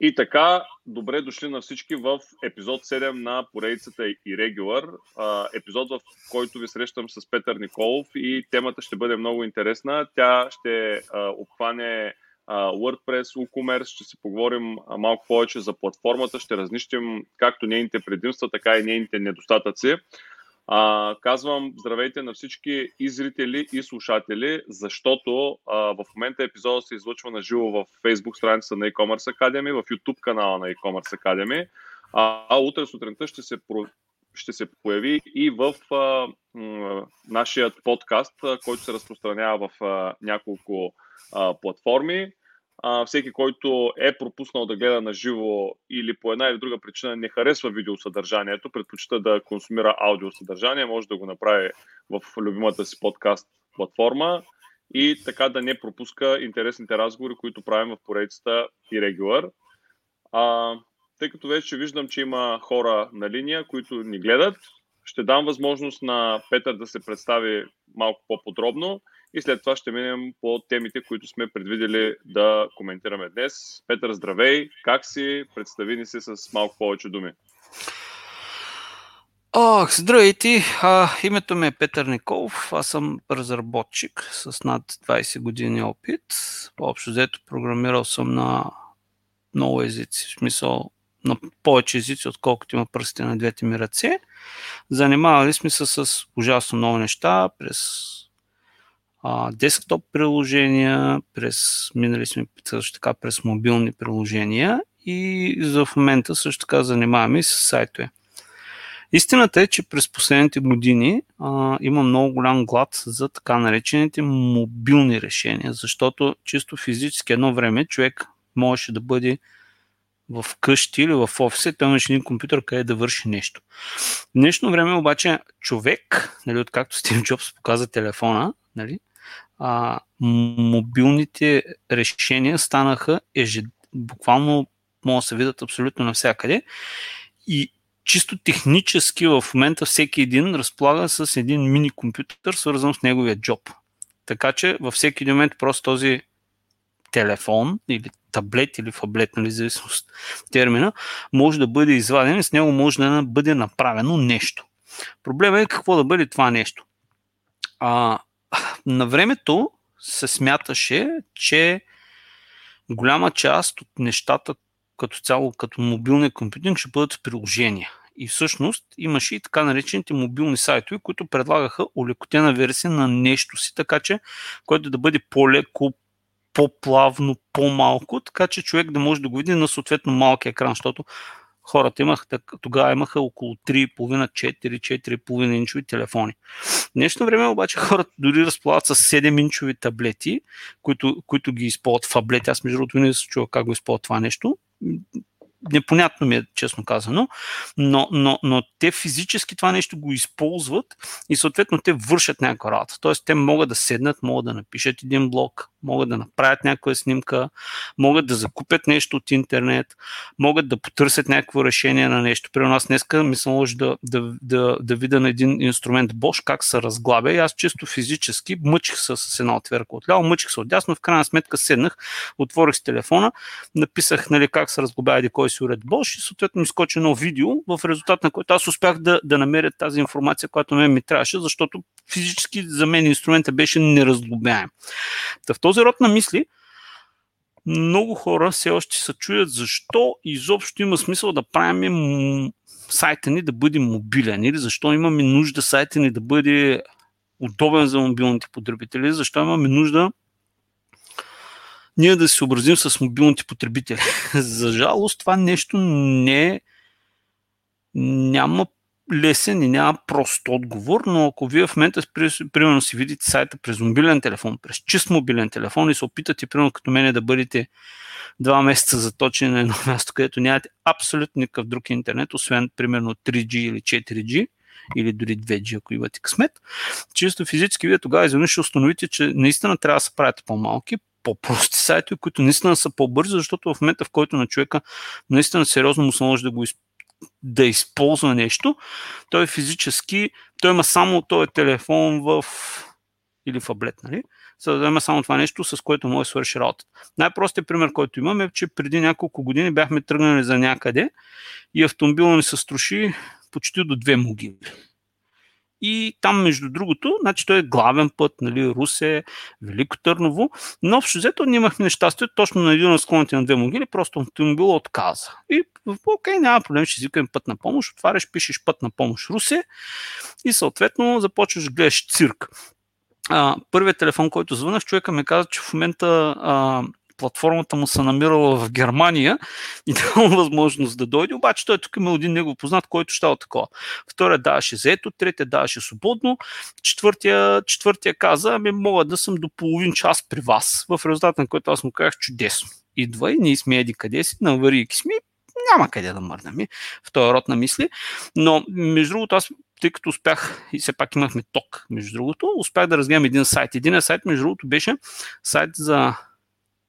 И така, добре дошли на всички в епизод 7 на поредицата Irregular, епизод в който ви срещам с Петър Николов и темата ще бъде много интересна. Тя ще обхване WordPress, WooCommerce, ще си поговорим малко повече за платформата, ще разнищим както нейните предимства, така и нейните недостатъци. А, казвам здравейте на всички и зрители, и слушатели, защото а, в момента епизодът се излъчва на живо в Facebook страница на e-commerce Academy, в YouTube канала на e-commerce Academy, а, а утре сутринта ще се, ще се появи и в а, м, нашия подкаст, а, който се разпространява в а, няколко а, платформи всеки, който е пропуснал да гледа на живо или по една или друга причина не харесва видеосъдържанието, предпочита да консумира аудиосъдържание, може да го направи в любимата си подкаст платформа и така да не пропуска интересните разговори, които правим в поредицата и регулар. А, тъй като вече виждам, че има хора на линия, които ни гледат, ще дам възможност на Петър да се представи малко по-подробно и след това ще минем по темите, които сме предвидели да коментираме днес. Петър, здравей! Как си? Представи ни се с малко повече думи. Ох, здравейте! А, името ми е Петър Николов. Аз съм разработчик с над 20 години опит. Общо взето програмирал съм на много езици, в смисъл на повече езици, отколкото има пръсти на двете ми ръце. Занимавали сме се с ужасно много неща през а, десктоп приложения, през, минали сме също така през мобилни приложения и за в момента също така занимаваме и с сайтове. Истината е, че през последните години а, има много голям глад за така наречените мобилни решения, защото чисто физически едно време човек можеше да бъде в къщи или в офиса, той имаше един компютър, къде да върши нещо. В днешно време обаче човек, нали, откакто Стив Джобс показа телефона, нали, а, мобилните решения станаха ежед... буквално могат да се видят абсолютно навсякъде и чисто технически в момента всеки един разполага с един мини компютър, свързан с неговия джоб. Така че във всеки момент просто този телефон или таблет или фаблет, нали, зависимост термина, може да бъде изваден и с него може да бъде направено нещо. Проблемът е какво да бъде това нещо. А, на времето се смяташе, че голяма част от нещата като цяло, като мобилния компютинг, ще бъдат приложения. И всъщност имаше и така наречените мобилни сайтове, които предлагаха улекотена версия на нещо си, така че, което да бъде по-леко, по-плавно, по-малко, така че човек да може да го види на съответно малки екран, защото хората имаха, тогава имаха около 3,5, 4, 4,5 инчови телефони. В днешно време обаче хората дори разполагат с 7 инчови таблети, които, които ги използват в таблети. Аз между другото не се чува как го използват това нещо непонятно ми е, честно казано, но, но, но те физически това нещо го използват и съответно те вършат някаква работа. Тоест те могат да седнат, могат да напишат един блог, могат да направят някаква снимка, могат да закупят нещо от интернет, могат да потърсят някакво решение на нещо. При нас днеска ми се може да, да, да, да видя на един инструмент Bosch как се разглабя и аз чисто физически мъчих се с една отверка отляво, мъчих се отдясно, в крайна сметка седнах, отворих с телефона, написах нали, как се разглабя и кой си уред Bosch и съответно ми скочи едно видео, в резултат на което аз успях да, да намеря тази информация, която мен ми трябваше, защото физически за мен инструмента беше неразглобяем. Та в този род на мисли, много хора все още се чуят защо изобщо има смисъл да правим сайта ни да бъде мобилен или защо имаме нужда сайта ни да бъде удобен за мобилните потребители, защо имаме нужда ние да се съобразим с мобилните потребители. за жалост това нещо не няма лесен и няма прост отговор, но ако вие в момента, примерно, си видите сайта през мобилен телефон, през чист мобилен телефон и се опитате, примерно, като мене да бъдете два месеца заточени на едно място, където нямате абсолютно никакъв друг интернет, освен, примерно, 3G или 4G, или дори 2G, ако имате късмет, чисто физически вие тогава изведнъж ще установите, че наистина трябва да се правите по-малки, по-прости сайтове, които наистина са по-бързи, защото в момента, в който на човека наистина сериозно му се може да го използва да използва нещо, той физически, той има само този телефон в или в нали? за да взема само това нещо, с което може да свърши работата. Най-простият пример, който имам е, че преди няколко години бяхме тръгнали за някъде и автомобила ни се струши почти до две могили. И там, между другото, значи той е главен път, нали, Русе, Велико Търново, но общо взето ние имахме нещастие точно на един от склоните на две могили, просто автомобил отказа. И окей, няма проблем, ще извикаме път на помощ, отваряш, пишеш път на помощ Русе и съответно започваш да гледаш цирк. А, първият телефон, който звънах, човека ми каза, че в момента а, платформата му се намирала в Германия и няма възможност да дойде, обаче той тук има един негов познат, който ще такова. Втория даваше заето, третия даваше свободно, четвъртия, четвъртия каза, ами мога да съм до половин час при вас, в резултат на който аз му казах чудесно. Идва и ние сме еди къде си, наварийки сме, няма къде да мърнем в този род на мисли. Но, между другото, аз тъй като успях, и все пак имахме ток, между другото, успях да разгледам един сайт. Един сайт, между другото, беше сайт за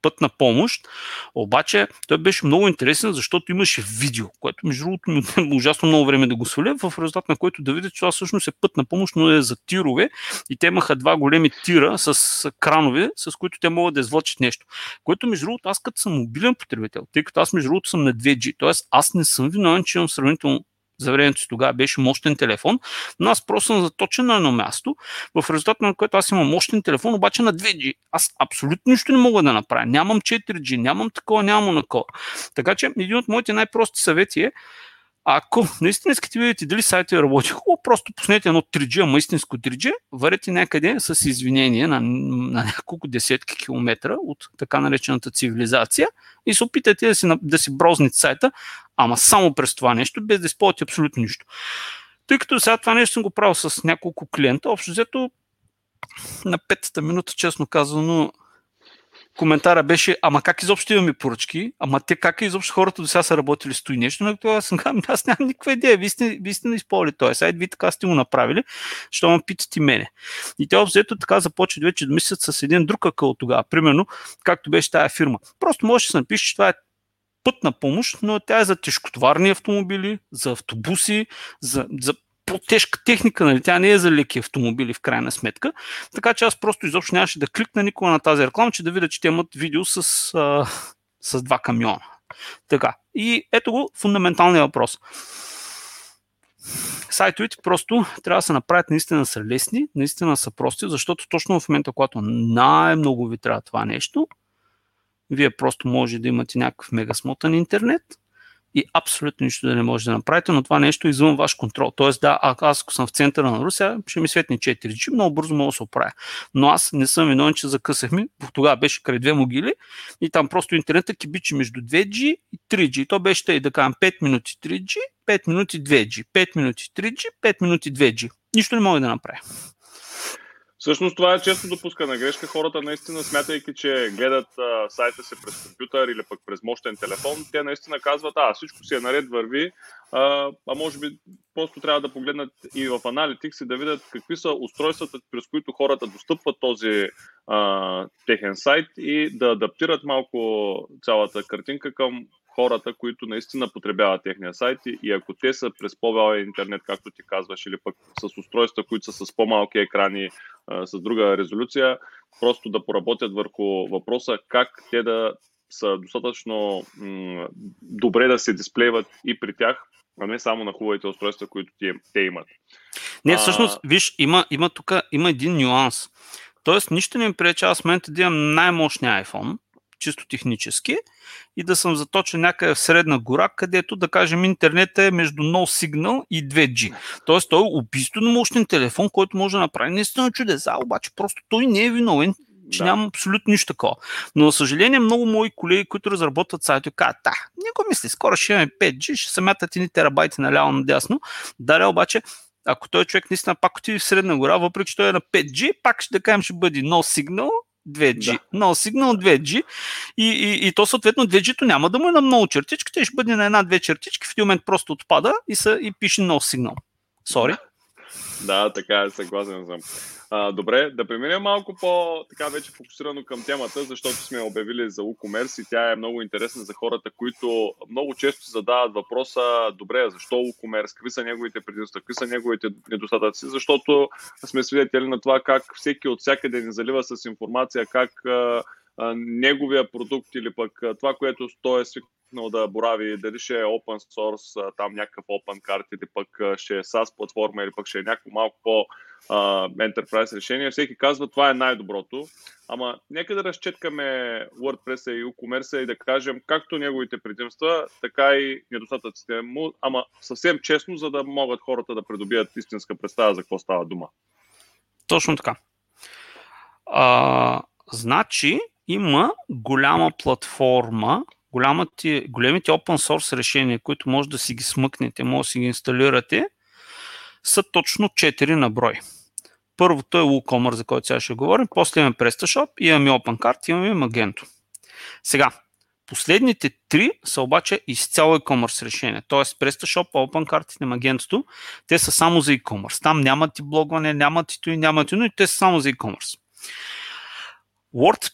път на помощ. Обаче той беше много интересен, защото имаше видео, което между другото ми ужасно много време да го сваля, в резултат на което да видя, че това всъщност е път на помощ, но е за тирове и те имаха два големи тира с кранове, с които те могат да извлачат нещо. Което между другото аз като съм мобилен потребител, тъй като аз между другото съм на 2G, т.е. аз не съм виновен, че имам сравнително за времето си тогава беше мощен телефон, но аз просто съм заточен на едно място, в резултат на което аз имам мощен телефон, обаче на 2G. Аз абсолютно нищо не мога да направя. Нямам 4G, нямам такова, нямам на Така че един от моите най-прости съвети е ако наистина искате да видите дали сайта работи хубаво, просто пуснете едно 3G, ама истинско 3G, варете някъде с извинение на, на няколко десетки километра от така наречената цивилизация и се опитайте да си, да си брозните сайта, ама само през това нещо, без да използвате абсолютно нищо. Тъй като сега това нещо съм го правил с няколко клиента, общо взето на петата минута, честно казано, коментара беше, ама как изобщо имаме поръчки, ама те как изобщо хората до сега са работили? С той нещо, но това съм казал, аз нямам никаква идея, вие сте, вие сте използвали този сайт, вие така сте го направили, що ме питате мене. И те обзето така започват вече да мислят с един друг акъл тогава, примерно, както беше тая фирма. Просто можеш да се напишеш, че това е път на помощ, но тя е за тежкотоварни автомобили, за автобуси, за, за по-тежка техника, нали? тя не е за леки автомобили в крайна сметка. Така че аз просто изобщо нямаше да кликна никога на тази реклама, че да видя, че те имат видео с, а, с два камиона. Така. И ето го фундаменталният въпрос. Сайтовете просто трябва да се направят наистина са лесни, наистина са прости, защото точно в момента, когато най-много ви трябва това нещо, вие просто може да имате някакъв мегасмотан интернет, и абсолютно нищо да не може да направите, но това нещо е извън ваш контрол. Тоест, да, аз ако съм в центъра на Русия, ще ми светне 4G, много бързо мога да се оправя. Но аз не съм виновен, че закъсахме. Тогава беше край две могили и там просто интернетът кибичи между 2G и 3G. То беше тъй да кажем 5 минути 3G, 5 минути 2G, 5 минути 3G, 5 минути 2G. Нищо не мога да направя. Всъщност това е често допускана грешка. Хората наистина, смятайки, че гледат а, сайта си през компютър или пък през мощен телефон, те наистина казват, а, всичко си е наред, върви, а, а може би просто трябва да погледнат и в Analytics и да видят какви са устройствата, през които хората достъпват този а, техен сайт и да адаптират малко цялата картинка към хората, които наистина потребяват техния сайт и ако те са през по-бялия интернет, както ти казваш, или пък с устройства, които са с по-малки екрани, с друга резолюция, просто да поработят върху въпроса как те да са достатъчно м- добре да се дисплейват и при тях, а не само на хубавите устройства, които те имат. Не, всъщност, а... виж, има, има тук има един нюанс. Тоест, нищо не ми пречи аз в момента да имам най-мощния iPhone, чисто технически, и да съм заточен някъде в средна гора, където да кажем интернет е между no signal и 2G. Тоест той е убийствено мощен телефон, който може да направи наистина чудеса, обаче просто той не е виновен, че да. нямам абсолютно нищо такова. Но, за съжаление, много мои колеги, които разработват сайти, казват, да, не го мисли, скоро ще имаме 5G, ще се мятат едни терабайти наляво надясно. Даре обаче, ако той човек наистина пак отиде в средна гора, въпреки че той е на 5G, пак ще да кажем, ще бъде no signal 2G. Да. No сигнал 2G. И, и, и то съответно 2G-то няма да му е на много чертички, те ще бъде на една-две чертички, в един момент просто отпада и, са, и пише no сигнал. Sorry. Да, така е, съгласен съм. А, добре, да преминем малко по така вече фокусирано към темата, защото сме обявили за WooCommerce и тя е много интересна за хората, които много често задават въпроса, добре, защо WooCommerce, какви са неговите предимства, какви са неговите недостатъци, защото сме свидетели на това как всеки от всякъде ни залива с информация как неговия продукт или пък това, което той е свикнал да борави, дали ще е open source, там някакъв open card или пък ще е SaaS платформа или пък ще е някакво малко по enterprise решение. Всеки казва, това е най-доброто. Ама нека да разчеткаме WordPress и WooCommerce и да кажем както неговите предимства, така и недостатъците му, ама съвсем честно, за да могат хората да придобият истинска представа за какво става дума. Точно така. А, значи, има голяма платформа, голямите, големите open source решения, които може да си ги смъкнете, може да си ги инсталирате, са точно 4 на брой. Първото е WooCommerce, за който сега ще говорим, после имаме PrestaShop, имаме OpenCart, имаме Magento. Сега, последните три са обаче изцяло e-commerce решения. Тоест PrestaShop, OpenCart и Magento, те са само за e-commerce. Там нямат и блогване, нямат и то и нямат и но и те са само за e-commerce. Word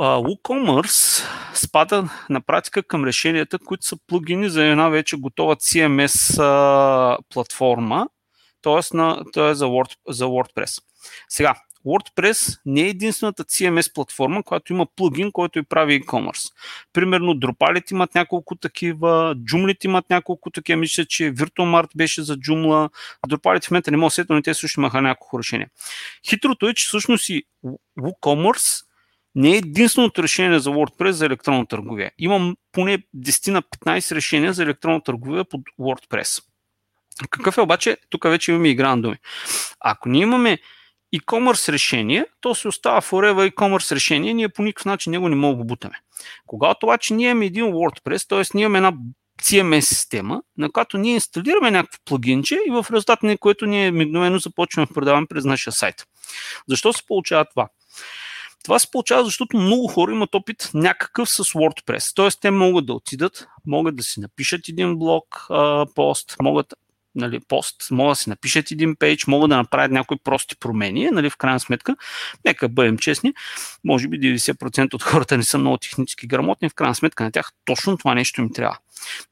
WooCommerce спада на практика към решенията, които са плагини за една вече готова CMS платформа, т.е. На, т.е. За, Word, за WordPress. Сега, WordPress не е единствената CMS платформа, която има плагин, който и прави e-commerce. Примерно Drupal имат няколко такива, Joomla имат няколко такива, мисля, че VirtualMart беше за Joomla. Drupal в момента не мога да но те също имаха няколко решения. Хитрото е, че всъщност и WooCommerce не е единственото решение за WordPress за електронна търговия. Имам поне 10 на 15 решения за електронна търговия под WordPress. Какъв е обаче? Тук вече имаме игра на думи. Ако ние имаме e-commerce решение, то се остава forever e-commerce решение, ние по никакъв начин него не можем да бутаме. Когато обаче ние имаме един WordPress, т.е. ние имаме една CMS система, на която ние инсталираме някакво плагинче и в резултат на което ние мигновено започваме да продаваме през нашия сайт. Защо се получава това? Това се получава, защото много хора имат опит някакъв с WordPress. Тоест, те могат да отидат, могат да си напишат един блог а, пост, могат нали, пост, могат да си напишат един пейдж, могат да направят някои прости промени, нали, в крайна сметка, нека бъдем честни, може би 90% от хората не са много технически грамотни, в крайна сметка на тях точно това нещо им трябва.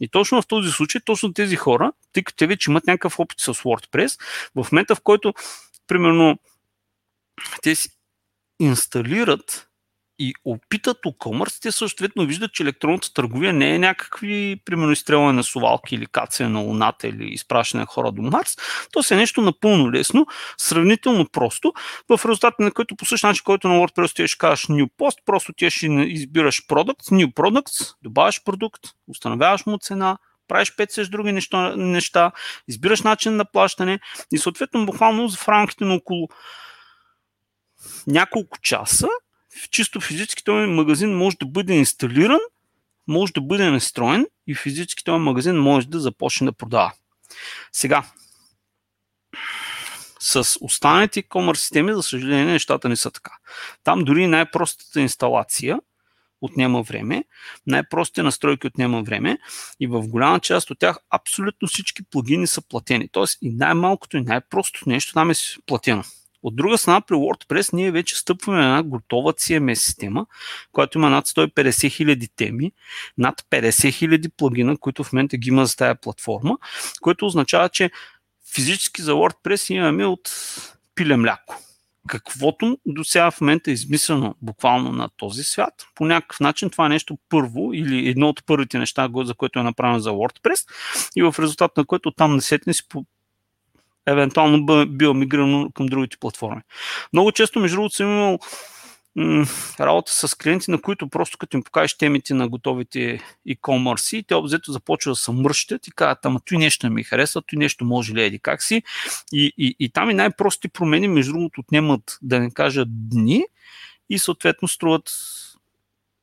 И точно в този случай, точно тези хора, тъй като те вече имат някакъв опит с WordPress, в момента в който, примерно, те си инсталират и опитат e-commerce, те съответно виждат, че електронната търговия не е някакви, примерно, изстрелване на сувалки или кацане на Луната или изпращане на хора до Марс. То е нещо напълно лесно, сравнително просто, в резултат на което по същия начин, който на WordPress ти ще кажеш New Post, просто ти ще избираш продукт, New Products, добавяш продукт, установяваш му цена, правиш 5 други неща, неща, избираш начин на плащане и съответно буквално в рамките на около няколко часа чисто физически този магазин може да бъде инсталиран, може да бъде настроен и физически този магазин може да започне да продава. Сега, с останалите e-commerce системи, за съжаление, нещата не са така. Там дори най-простата инсталация отнема време, най-простите настройки отнема време и в голяма част от тях абсолютно всички плагини са платени. Тоест и най-малкото и най-простото нещо там е платено. От друга страна, при WordPress ние вече стъпваме на една готова CMS система, която има над 150 000 теми, над 50 000 плагина, които в момента ги има за тази платформа, което означава, че физически за WordPress имаме от пиле мляко. Каквото до сега в момента е измислено буквално на този свят, по някакъв начин това е нещо първо или едно от първите неща, за което е направено за WordPress и в резултат на което там насетне си евентуално бил мигрирано към другите платформи. Много често, между другото, съм имал м- работа с клиенти, на които просто като им покажеш темите на готовите e-commerce и те обзето започват да се мръщат и казват, ама той нещо не ми харесва, той нещо може ли еди как си. И, и, и там и най-прости промени, между другото, отнемат, да не кажа, дни и съответно струват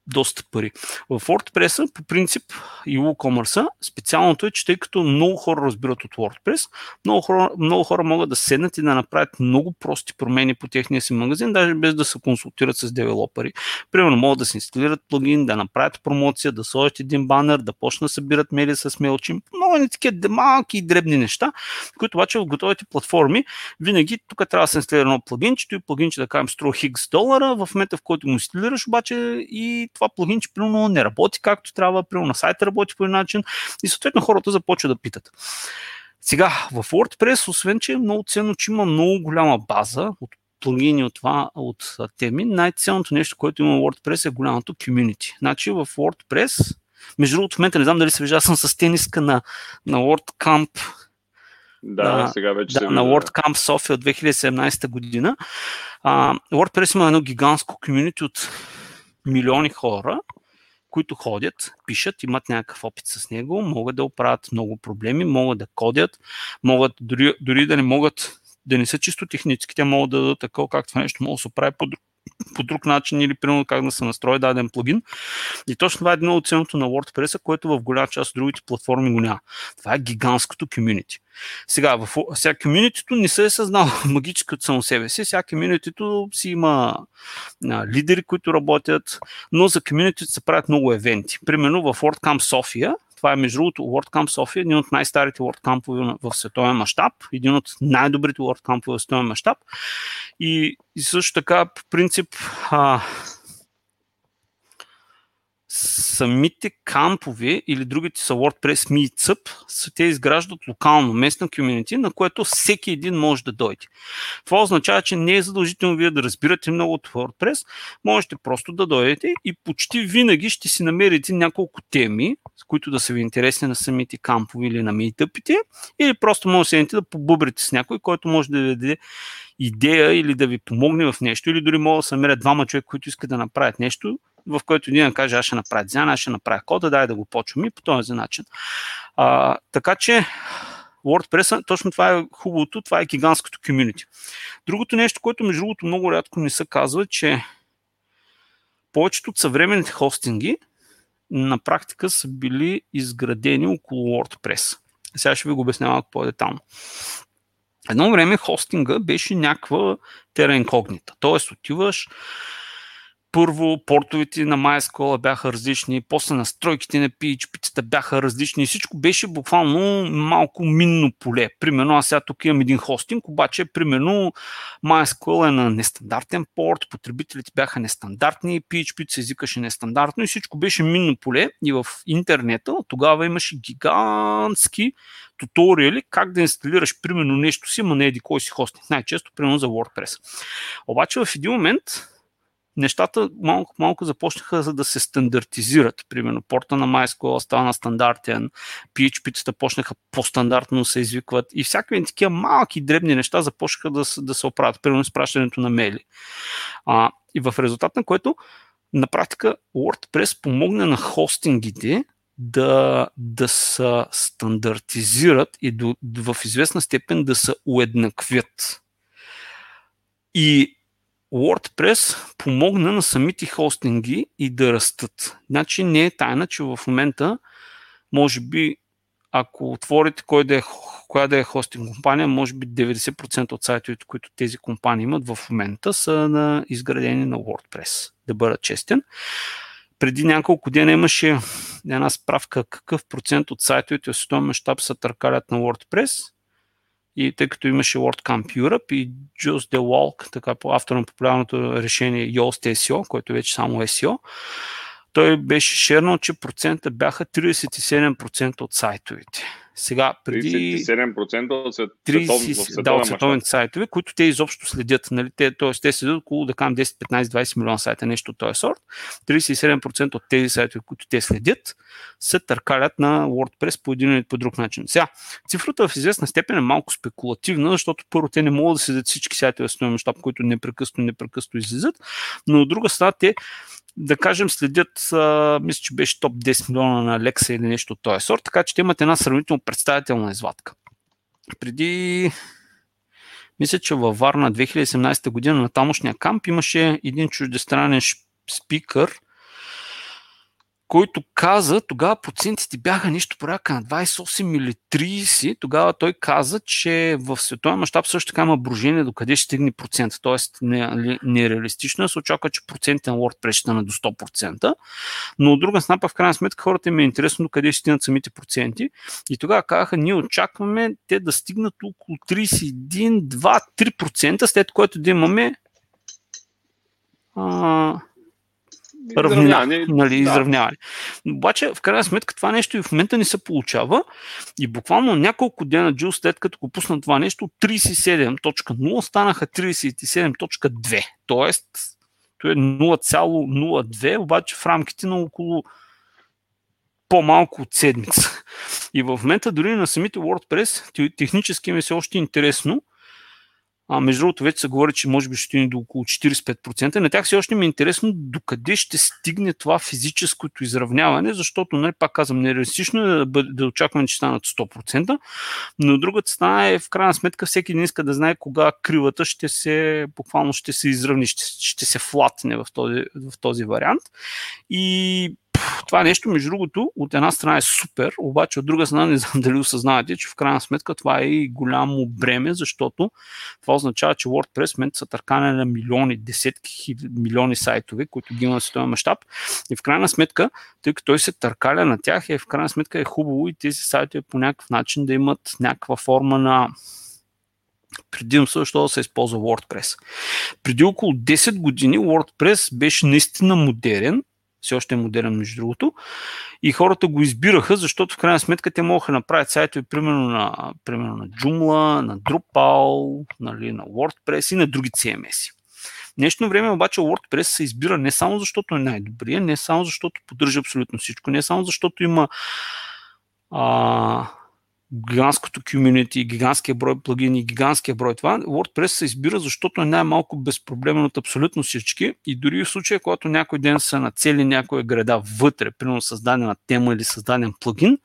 доста пари. В WordPress по принцип и WooCommerce специалното е, че тъй като много хора разбират от WordPress, много хора, много хора могат да седнат и да направят много прости промени по техния си магазин, даже без да се консултират с девелопери. Примерно могат да се инсталират плагин, да направят промоция, да сложат един банер, да почнат да събират мели с MailChimp. Много Много такива малки и дребни неща, които обаче в готовите платформи винаги тук трябва да се инсталира едно плагинчето и плагинче да кажем струва хикс долара. В момента, в който го инсталираш, обаче и това плагинче примерно не работи както трябва, примерно на сайта работи по един начин и съответно хората започват да питат. Сега, в WordPress, освен че е много ценно, че има много голяма база от плагини от това, от теми, най-ценното нещо, което има WordPress е голямото community. Значи в WordPress, между другото в момента не знам дали се вижда, аз съм с тениска на, на WordCamp да, на, сега вече да, се на WordCamp София от 2017 година. А, WordPress има едно гигантско комьюнити от милиони хора, които ходят, пишат, имат някакъв опит с него, могат да оправят много проблеми, могат да кодят, могат дори, дори да не могат да не са чисто технически, те могат да дадат такова, както нещо може да се прави по друг, по друг начин или примерно как да се настрои даден плагин. И точно това е едно от ценото на WordPress, което в голяма част от другите платформи го няма. Това е гигантското комьюнити. Сега, в, сега комьюнитито не се е съзнало магически от само себе си. Сега комьюнитито си има а, лидери, които работят, но за комьюнитито се правят много евенти. Примерно в WordCamp София това е между другото WordCamp София, един от най-старите WordCamp в световен мащаб, един от най-добрите WordCamp в световен мащаб. И, и също така, по принцип, а, самите кампове или другите са WordPress Meetup, са те изграждат локално, местно комьюнити, на което всеки един може да дойде. Това означава, че не е задължително вие да разбирате много от WordPress, можете просто да дойдете и почти винаги ще си намерите няколко теми, с които да са ви интересни на самите кампове или на митъпите, или просто може да седнете да побъбрите с някой, който може да ви даде идея или да ви помогне в нещо, или дори може да се намерят двама човека, които искат да направят нещо, в който един каже, аз ще направя дизайн, аз ще направя кода, дай да го почвам и по този начин. А, така че WordPress, точно това е хубавото, това е гигантското комьюнити. Другото нещо, което между другото много рядко не се казва, че повечето от съвременните хостинги на практика са били изградени около WordPress. Сега ще ви го обясня малко по-детално. Едно време хостинга беше някаква тера инкогнита. Тоест отиваш, първо портовете на MySQL бяха различни, после настройките на PHP-тата бяха различни. Всичко беше буквално малко минно поле. Примерно, аз сега тук имам един хостинг, обаче, примерно, MySQL е на нестандартен порт, потребителите бяха нестандартни, PHP се езикаше нестандартно и всичко беше минно поле. И в интернета тогава имаше гигантски туториали как да инсталираш примерно нещо си, но не еди кой си хостинг. Най-често, примерно за WordPress. Обаче в един момент нещата малко, малко започнаха за да се стандартизират. Примерно порта на MySQL стана стандартен, PHP-тата почнаха по-стандартно да се извикват и всякакви такива малки дребни неща започнаха да, да се оправят. Примерно изпращането на мейли. А, и в резултат на което на практика WordPress помогна на хостингите да, да се стандартизират и до, в известна степен да се уеднаквят. И WordPress помогна на самите хостинги и да растат. Значи не е тайна, че в момента, може би, ако отворите кой да е, коя да е хостинг компания, може би 90% от сайтовете, които тези компании имат в момента, са на изградени на WordPress. Да бъда честен. Преди няколко дена имаше една справка какъв процент от сайтовете в световен мащаб са търкалят на WordPress и тъй като имаше WordCamp Europe и Jules de Walk, така по автор на популярното решение Yoast SEO, което е вече само SEO, той беше шернал, че процента бяха 37% от сайтовете. Сега, преди... 37% от свет... 30... да, от световните сайтове, които те изобщо следят. Нали? Те, т.е. те следят около, да кажем, 10, 15, 20 милиона сайта, нещо от този сорт. 37% от тези сайтове, които те следят, се търкалят на WordPress по един или по друг начин. Сега, цифрата в известна степен е малко спекулативна, защото първо те не могат да следят всички сайтове с мащаб, които непрекъснато, непрекъснато излизат, но от друга страна те да кажем, следят, а, мисля, че беше топ 10 милиона на Alexa или нещо от този сорт, така че те имат една сравнително представителна извадка. Преди, мисля, че във Варна 2017 година на тамошния камп имаше един чуждестранен спикър, който каза, тогава процентите бяха нещо порядка на 28 или 30, тогава той каза, че в световен мащаб също така има брожение до къде ще стигне процент. Тоест нереалистично е се очаква, че процентите на WordPress ще на до 100%, но от друга снапа в крайна сметка хората им е интересно до къде ще стигнат самите проценти. И тогава казаха, ние очакваме те да стигнат около 31, 2, 3%, след което да имаме а, равнина, нали, да. изравняване. Обаче, в крайна сметка, това нещо и в момента не се получава и буквално няколко дена Джил след като го пуснат това нещо, 37.0 станаха 37.2. Тоест, то е 0,02, обаче в рамките на около по-малко от седмица. И в момента дори на самите WordPress технически ми се още интересно, а, между другото, вече се говори, че може би ще стигне до около 45%. На тях все още ми е интересно докъде ще стигне това физическото изравняване, защото, нали, пак казвам, нереалистично е да, да очакваме, че станат 100%, но другата страна е, в крайна сметка, всеки един иска да знае кога кривата ще се, буквално ще се изравни, ще, ще се флатне в този, в този вариант. И това нещо, между другото, от една страна е супер, обаче от друга страна не знам дали осъзнавате, че в крайна сметка това е и голямо бреме, защото това означава, че WordPress момента са търкане на милиони, десетки милиони сайтове, които ги има на световен мащаб. И в крайна сметка, тъй като той се търкаля на тях, е в крайна сметка е хубаво и тези сайтове по някакъв начин да имат някаква форма на предимство, защото да се използва WordPress. Преди около 10 години WordPress беше наистина модерен все още е модерен между другото. И хората го избираха, защото в крайна сметка те могат да направят сайтове примерно на, примерно на Joomla, на Drupal, нали, на WordPress и на други CMS. В днешно време обаче WordPress се избира не само защото е най-добрия, не само защото поддържа абсолютно всичко, не само защото има а, гигантското комьюнити, гигантския брой плагини, гигантския брой това, WordPress се избира, защото е най-малко безпроблемен от абсолютно всички и дори в случая, когато някой ден са нацели някоя града вътре, примерно създадена тема или създаден плагин,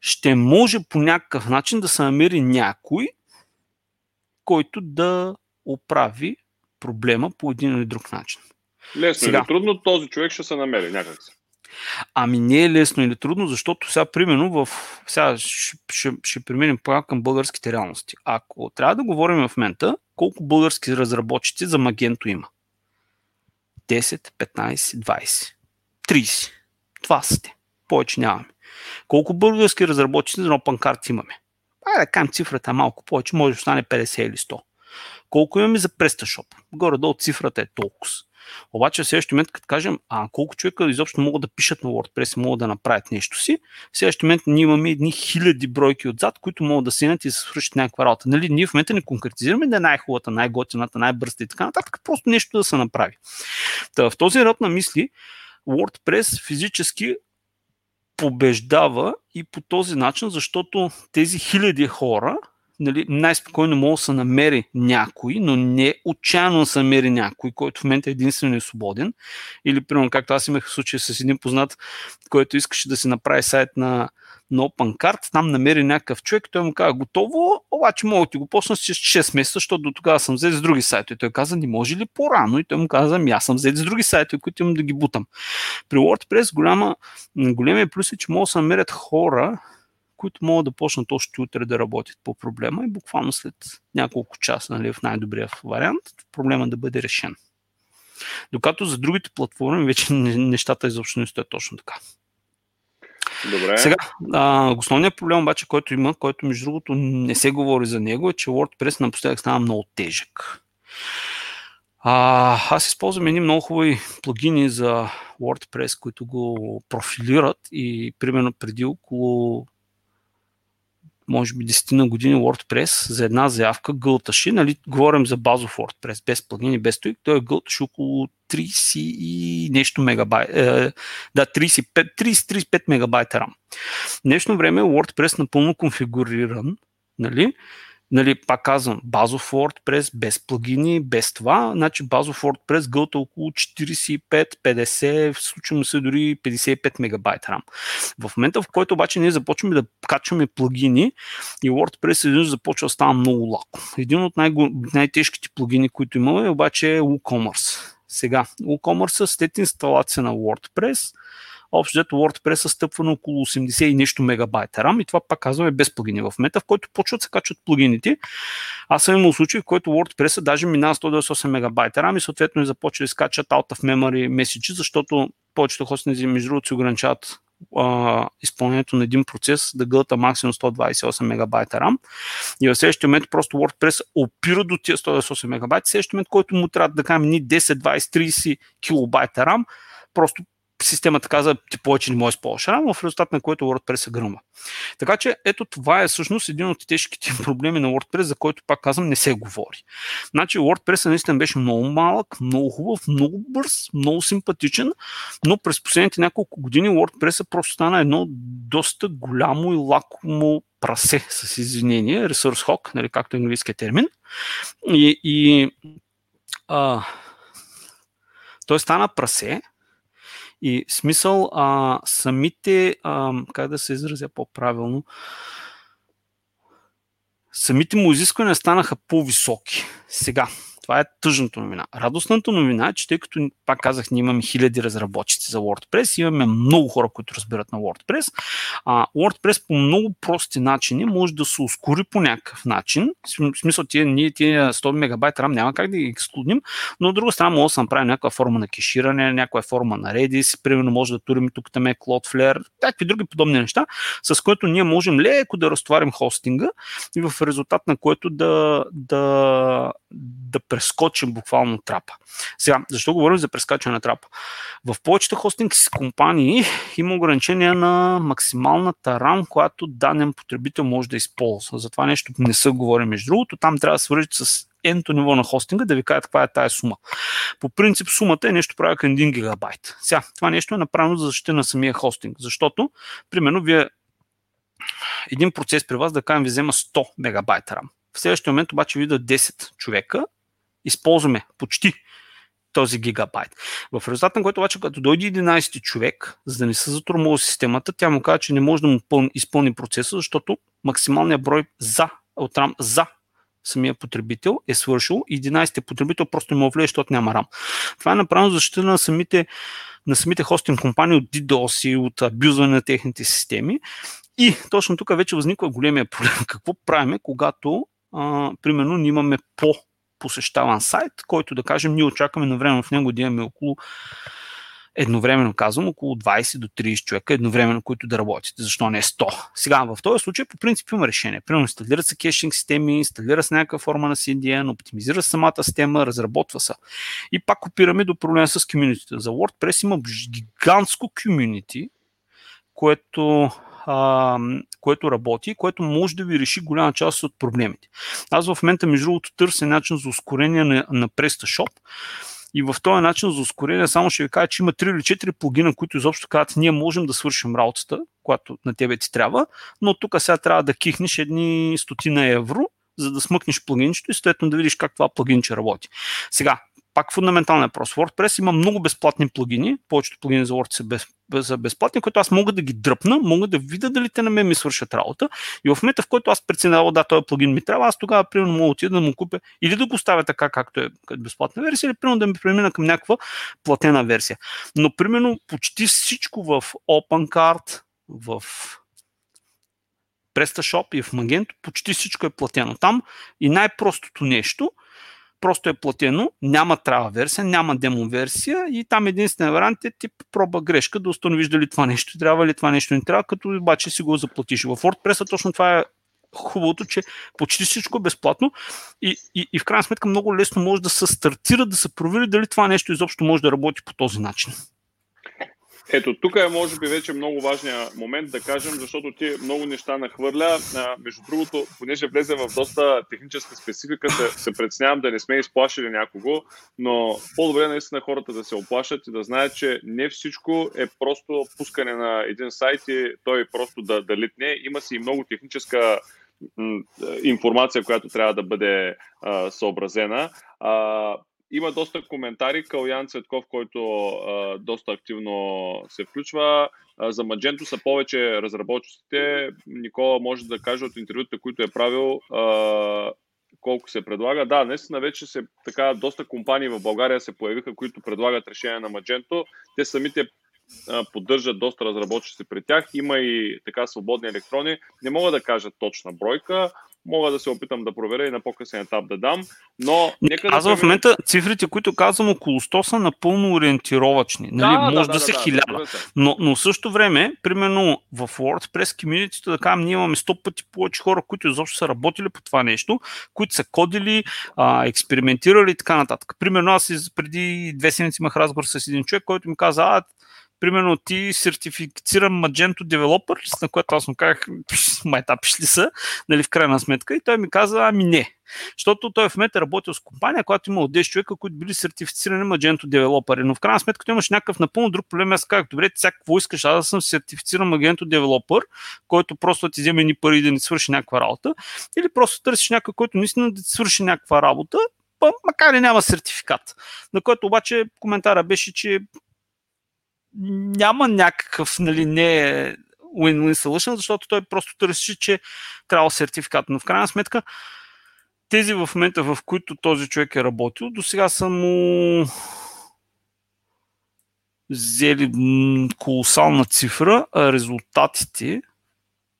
ще може по някакъв начин да се намери някой, който да оправи проблема по един или друг начин. Лесно Сега, или трудно, този човек ще се намери някак. Ами не е лесно или трудно, защото сега, примерно, в... сега ще, ще, ще преминем пак към българските реалности. Ако трябва да говорим в момента, колко български разработчици за Магенто има? 10, 15, 20, 30. Това са те. Повече нямаме. Колко български разработчици за OpenCart имаме? Айде да кажем цифрата малко повече, може да стане 50 или 100. Колко имаме за PrestaShop? Горе-долу цифрата е толкова. Обаче в следващия момент, като кажем, а колко човека изобщо могат да пишат на WordPress и могат да направят нещо си, в следващия момент ние имаме едни хиляди бройки отзад, които могат да седнат и да свършат някаква работа. Нали, ние в момента не конкретизираме да е най-хубавата, най-готината, най-бързата и така нататък, просто нещо да се направи. Та, в този род на мисли, WordPress физически побеждава и по този начин, защото тези хиляди хора нали, най-спокойно може да се намери някой, но не отчаяно да се намери някой, който в момента е единствено е свободен. Или, примерно, както аз имах случай с един познат, който искаше да си направи сайт на, на OpenCart, там намери някакъв човек, той му каза готово, обаче мога да ти го почна с 6 месеца, защото до тогава съм взел с други сайтове. Той каза, не може ли по-рано? И той му каза, ами аз съм взел с други сайтове, които имам да ги бутам. При WordPress голяма, големия плюс е, че могат да се намерят хора, които могат да почнат още утре да работят по проблема и буквално след няколко часа, нали, в най-добрия вариант, проблема да бъде решен. Докато за другите платформи вече нещата изобщо не стоят точно така. Добре. Сега, а, основният проблем обаче, който има, който между другото не се говори за него, е, че WordPress напоследък става много тежък. А, аз използвам едни много хубави плагини за WordPress, които го профилират и примерно преди около може би 10 на години WordPress за една заявка гълташе, нали, говорим за базов WordPress, без плагини, без той, той гълташе около 30 и нещо мегабайт, е, да, 30-35 мегабайта RAM. В днешно време WordPress напълно конфигуриран, нали, нали, пак казвам, базов WordPress, без плагини, без това, значи базов WordPress гълта около 45-50, в случай му се дори 55 мегабайта RAM. В момента, в който обаче ние започваме да качваме плагини и WordPress един започва да става много лако. Един от най- най-тежките плагини, които имаме, обаче е WooCommerce. Сега, WooCommerce след инсталация на WordPress, общо взето WordPress стъпва на около 80 и нещо мегабайта RAM и това пак казваме без плагини в мета, в който почват се качват плагините. Аз съм имал случай, в който WordPress даже минава 128 мегабайта RAM и съответно е започва да скачат out of memory месечи, защото повечето хостинги между другото се ограничават а, изпълнението на един процес да гълта максимум 128 мегабайта RAM и в следващия момент просто WordPress опира до тия 128 мегабайта, в следващия момент, който му трябва да кажем ни 10, 20, 30 килобайта RAM, просто системата каза, ти повече не можеш да използваш RAM, в резултат на което WordPress се гръмва. Така че ето това е всъщност един от тежките проблеми на WordPress, за който пак казвам не се говори. Значи WordPress наистина беше много малък, много хубав, много бърз, много симпатичен, но през последните няколко години WordPress просто стана едно доста голямо и лакомо прасе, с извинение, ресурс хок, нали, както е английския термин. И, и а, той стана прасе, и смисъл, а, самите, а, как да се изразя по-правилно, самите му изисквания станаха по-високи. Сега, това е тъжната новина. Радостната новина е, че тъй като, пак казах, ние имаме хиляди разработчици за WordPress, имаме много хора, които разбират на WordPress, а WordPress по много прости начини може да се ускори по някакъв начин. В смисъл, тия, ние тия 100 мегабайт RAM няма как да ги ексклудим, но от друга страна може да се направи някаква форма на кеширане, някаква форма на Redis, примерно може да турим тук там е Cloudflare, някакви други подобни неща, с което ние можем леко да разтоварим хостинга и в резултат на което да, да, да прескочим буквално трапа. Сега, защо говорим за прескачане на трапа? В повечето хостинг компании има ограничения на максималната RAM, която даден потребител може да използва. За това нещо не са говори между другото. Там трябва да свържете с енто ниво на хостинга да ви кажат каква е тая сума. По принцип сумата е нещо прави към 1 гигабайт. Сега, това нещо е направено за защита на самия хостинг, защото, примерно, вие един процес при вас, да кажем, ви взема 100 мегабайта RAM. В следващия момент обаче видят 10 човека, използваме почти този гигабайт. В резултат на което обаче, като дойде 11 човек, за да не се затурмува системата, тя му казва, че не може да му изпълни процеса, защото максималният брой за, от RAM за самия потребител е свършил, 11 потребител просто не му влезе, защото няма RAM. Това е направено защита на самите, на самите хостинг компании от DDoS и от абюзване на техните системи. И точно тук вече възниква големия проблем. Какво правиме, когато, а, примерно, ние имаме по посещаван сайт, който да кажем ние очакваме на време в него да имаме около едновременно казвам, около 20 до 30 човека едновременно, които да работите. Защо не 100? Сега, в този случай по принцип има решение. Примерно инсталират се кешинг системи, инсталира се някаква форма на CDN, оптимизира самата система, разработва се. И пак опираме до проблема с комьюнитите. За WordPress има гигантско комьюнити, което което работи, което може да ви реши голяма част от проблемите. Аз в момента, между другото, търся начин за ускорение на, на PrestaShop и в този начин за ускорение само ще ви кажа, че има 3 или 4 плагина, които изобщо казват, ние можем да свършим работата, която на тебе ти трябва, но тук сега трябва да кихнеш едни стотина евро, за да смъкнеш плагинчето и следно да видиш как това плагинче работи. Сега, пак фундаментален въпрос. WordPress има много безплатни плагини, повечето плагини за WordPress са, без, са безплатни, които аз мога да ги дръпна, мога да видя дали те на мен ми свършат работа. И в момента, в който аз преценявам, да, този плагин ми трябва, аз тогава примерно мога отида да му купя или да го оставя така, както е безплатна версия, или примерно да ми премина към някаква платена версия. Но примерно почти всичко в OpenCard, в PrestaShop и в Magento, почти всичко е платено там. И най-простото нещо – просто е платено, няма трава версия, няма демо версия и там единствен вариант е тип проба грешка да установиш дали това нещо трябва или това нещо не трябва, като обаче си го заплатиш. В WordPress точно това е хубавото, че почти всичко е безплатно и, и, и в крайна сметка много лесно може да се стартира, да се провери дали това нещо изобщо може да работи по този начин. Ето, тук е може би вече много важния момент да кажем, защото ти много неща нахвърля. А, между другото, понеже влезе в доста техническа специфика, се, се предснявам да не сме изплашили някого, но по-добре наистина хората да се оплашат и да знаят, че не всичко е просто пускане на един сайт и той просто да, да литне. Има си и много техническа информация, която трябва да бъде а, съобразена. А, има доста коментари. Калян Цветков, който а, доста активно се включва. А, за Мадженто са повече разработчиците. Никола може да каже от интервюта, които е правил, а, колко се предлага. Да, наистина вече се така доста компании в България се появиха, които предлагат решение на Magento. Те самите поддържат доста разработчици при тях. Има и така свободни електрони. Не мога да кажа точна бройка, мога да се опитам да проверя и на по-късен етап да дам. Но нека Аз да в момента цифрите, които казвам около 100 са напълно ориентировачни. Нали? Да, Може да, да, да, са да, разбира се. но, но в същото време, примерно в WordPress community, да кажем, ние имаме 100 пъти повече хора, които изобщо са работили по това нещо, които са кодили, а, експериментирали и така нататък. Примерно аз преди две седмици имах разговор с един човек, който ми каза, а, примерно ти сертифициран Magento Developer, на което аз му казах, «Пш, майта пишли са, нали, в крайна сметка, и той ми каза, ами не. Защото той в момента е работил с компания, която има 10 човека, които били сертифицирани Magento Developer. Но в крайна сметка, като имаш някакъв напълно друг проблем, аз казах, добре, сега какво искаш, аз да съм сертифициран Magento Developer, който просто ти вземе ни пари да ни свърши някаква работа, или просто търсиш някой, който наистина да ти свърши някаква работа, па, макар и няма сертификат. На който обаче коментара беше, че няма някакъв, нали, не е win-win solution, защото той просто търси, че трябва сертификат. Но в крайна сметка, тези в момента, в които този човек е работил, до сега са му взели колосална цифра, а резултатите,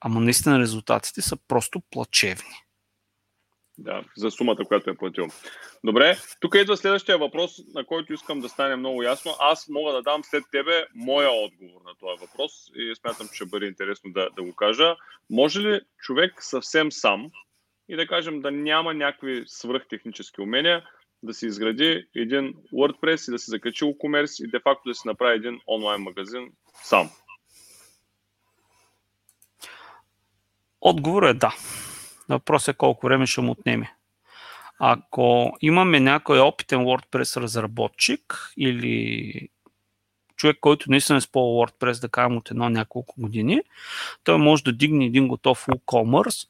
ама наистина резултатите са просто плачевни. Да, за сумата, която е платил. Добре, тук идва следващия въпрос, на който искам да стане много ясно. Аз мога да дам след тебе моя отговор на този въпрос и смятам, че ще бъде интересно да, да го кажа. Може ли човек съвсем сам и да кажем да няма някакви свръхтехнически умения, да си изгради един WordPress и да си закачи WooCommerce и де-факто да си направи един онлайн магазин сам? Отговор е да. Въпросът е колко време ще му отнеме. Ако имаме някой опитен WordPress разработчик или човек, който наистина е използва WordPress, да кажем от едно няколко години, той може да дигне един готов WooCommerce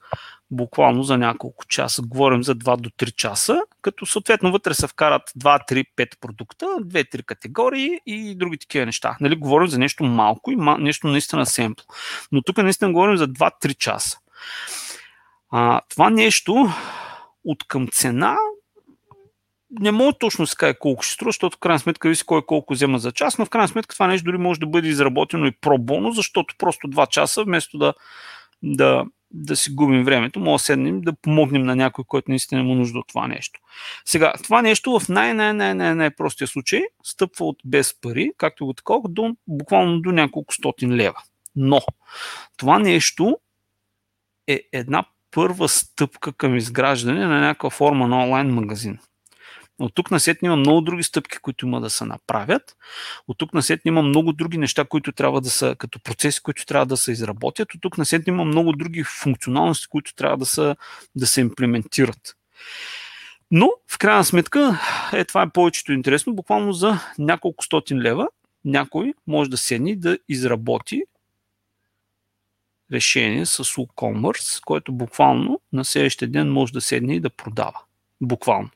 буквално за няколко часа. Говорим за 2 до 3 часа, като съответно вътре се вкарат 2, 3, 5 продукта, 2-3 категории и други такива неща. Нали, говорим за нещо малко и нещо наистина семпл. Но тук наистина говорим за 2-3 часа. А, това нещо от към цена не мога точно да се каже колко ще струва, защото в крайна сметка виси кой колко взема за час, но в крайна сметка това нещо дори може да бъде изработено и пробоно, защото просто 2 часа, вместо да, да, да си губим времето, може да седнем да помогнем на някой, който наистина има нужда от това нещо. Сега, това нещо в най-най-най-най-простия случай стъпва от без пари, както го такова, до, буквално до няколко стотин лева. Но това нещо е една първа стъпка към изграждане на някаква форма на онлайн магазин. От тук насетне има много други стъпки, които има да се направят. От тук насетне има много други неща, които трябва да са, като процеси, които трябва да се изработят. От тук насетне има много други функционалности, които трябва да, са, да се имплементират. Но, в крайна сметка, е, това е повечето интересно. Буквално за няколко стотин лева някой може да седне да изработи решение с WooCommerce, което буквално на следващия ден може да седне и да продава. Буквално.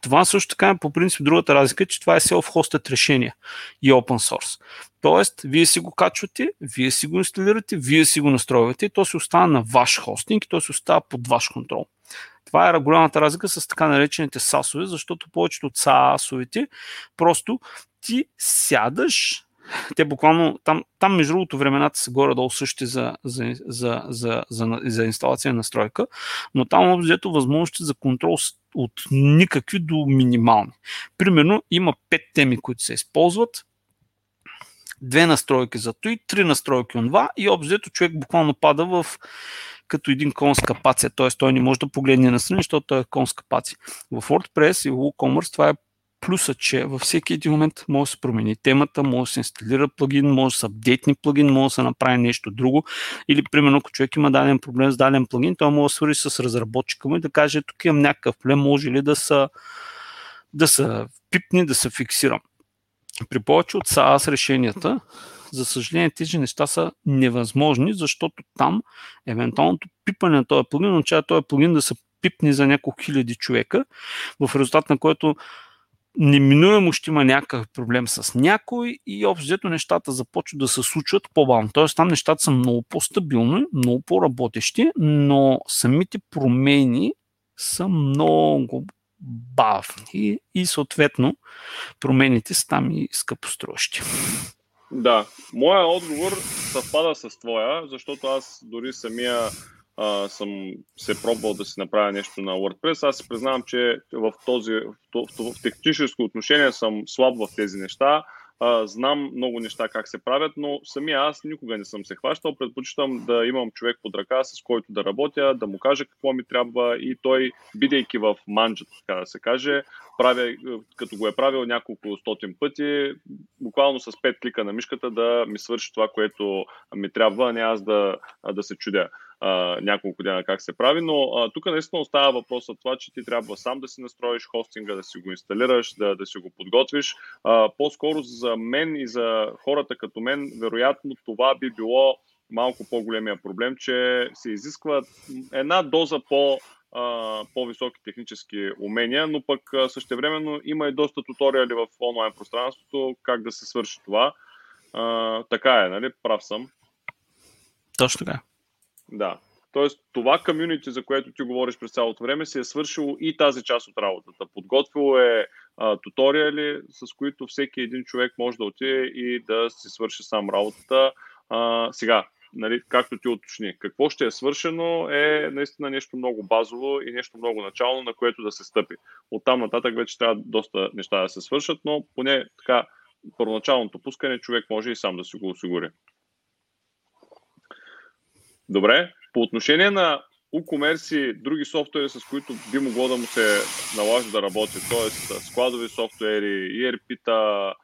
Това също така е по принцип другата разлика, че това е self-hosted решение и open source. Тоест, вие си го качвате, вие си го инсталирате, вие си го настройвате и то си остава на ваш хостинг и то си остава под ваш контрол. Това е голямата разлика с така наречените SaaS-ове, защото повечето от SaaS-овете просто ти сядаш, те буквално, там, там между другото времената са горе-долу същи за, за, за, за, за, за инсталация и настройка, но там взето възможности за контрол от никакви до минимални. Примерно има пет теми, които се използват, две настройки за той, три настройки от това и обзето човек буквално пада в като един кон с капация, т.е. той не може да погледне на страни, защото той е кон с капация. В WordPress и WooCommerce това е плюса, че във всеки един момент може да се промени темата, може да се инсталира плагин, може да се апдейтни плагин, може да се направи нещо друго. Или, примерно, ако човек има даден проблем с даден плагин, той може да свържи с разработчика му и да каже, тук имам някакъв проблем, може ли да са, да са пипни, да се фиксирам. При повече от SaaS решенията, за съжаление, тези неща са невъзможни, защото там евентуалното пипане на този плагин означава този плагин да се пипне за няколко хиляди човека, в резултат на което неминуемо ще има някакъв проблем с някой и общо нещата започват да се случват по-бавно. Тоест там нещата са много по-стабилни, много по-работещи, но самите промени са много бавни и съответно промените са там и скъпоструващи. Да, моя отговор съвпада с твоя, защото аз дори самия а, съм се пробвал да си направя нещо на WordPress. Аз си признавам, че в, този, в, в, в техническо отношение съм слаб в тези неща а, знам много неща как се правят, но самия аз никога не съм се хващал. Предпочитам да имам човек под ръка, с който да работя, да му кажа какво ми трябва и той, бидейки в манджата, така да се каже, правя, като го е правил няколко стотин пъти, буквално с пет клика на мишката да ми свърши това, което ми трябва, а не аз да, да се чудя а, няколко дена как се прави, но а, тук наистина остава въпросът това, че ти трябва сам да си настроиш хостинга, да си го инсталираш, да, да си го подготвиш. А, по-скоро за мен и за хората като мен, вероятно това би било малко по-големия проблем, че се изисква една доза по, а, по-високи технически умения, но пък същевременно има и доста туториали в онлайн пространството как да се свърши това. А, така е, нали? Прав съм. Точно така. Да. Тоест, това комюнити, за което ти говориш през цялото време, си е свършило и тази част от работата. Подготвило е а, туториали, с които всеки един човек може да отиде и да си свърши сам работата. А, сега, нали, както ти уточни, какво ще е свършено е наистина нещо много базово и нещо много начално, на което да се стъпи. От там нататък вече трябва доста неща да се свършат, но поне така първоначалното пускане човек може и сам да си го осигури. Добре, по отношение на WooCommerce и други софтуери, с които би могло да му се налага да работи, т.е. складови софтуери, ERP-та,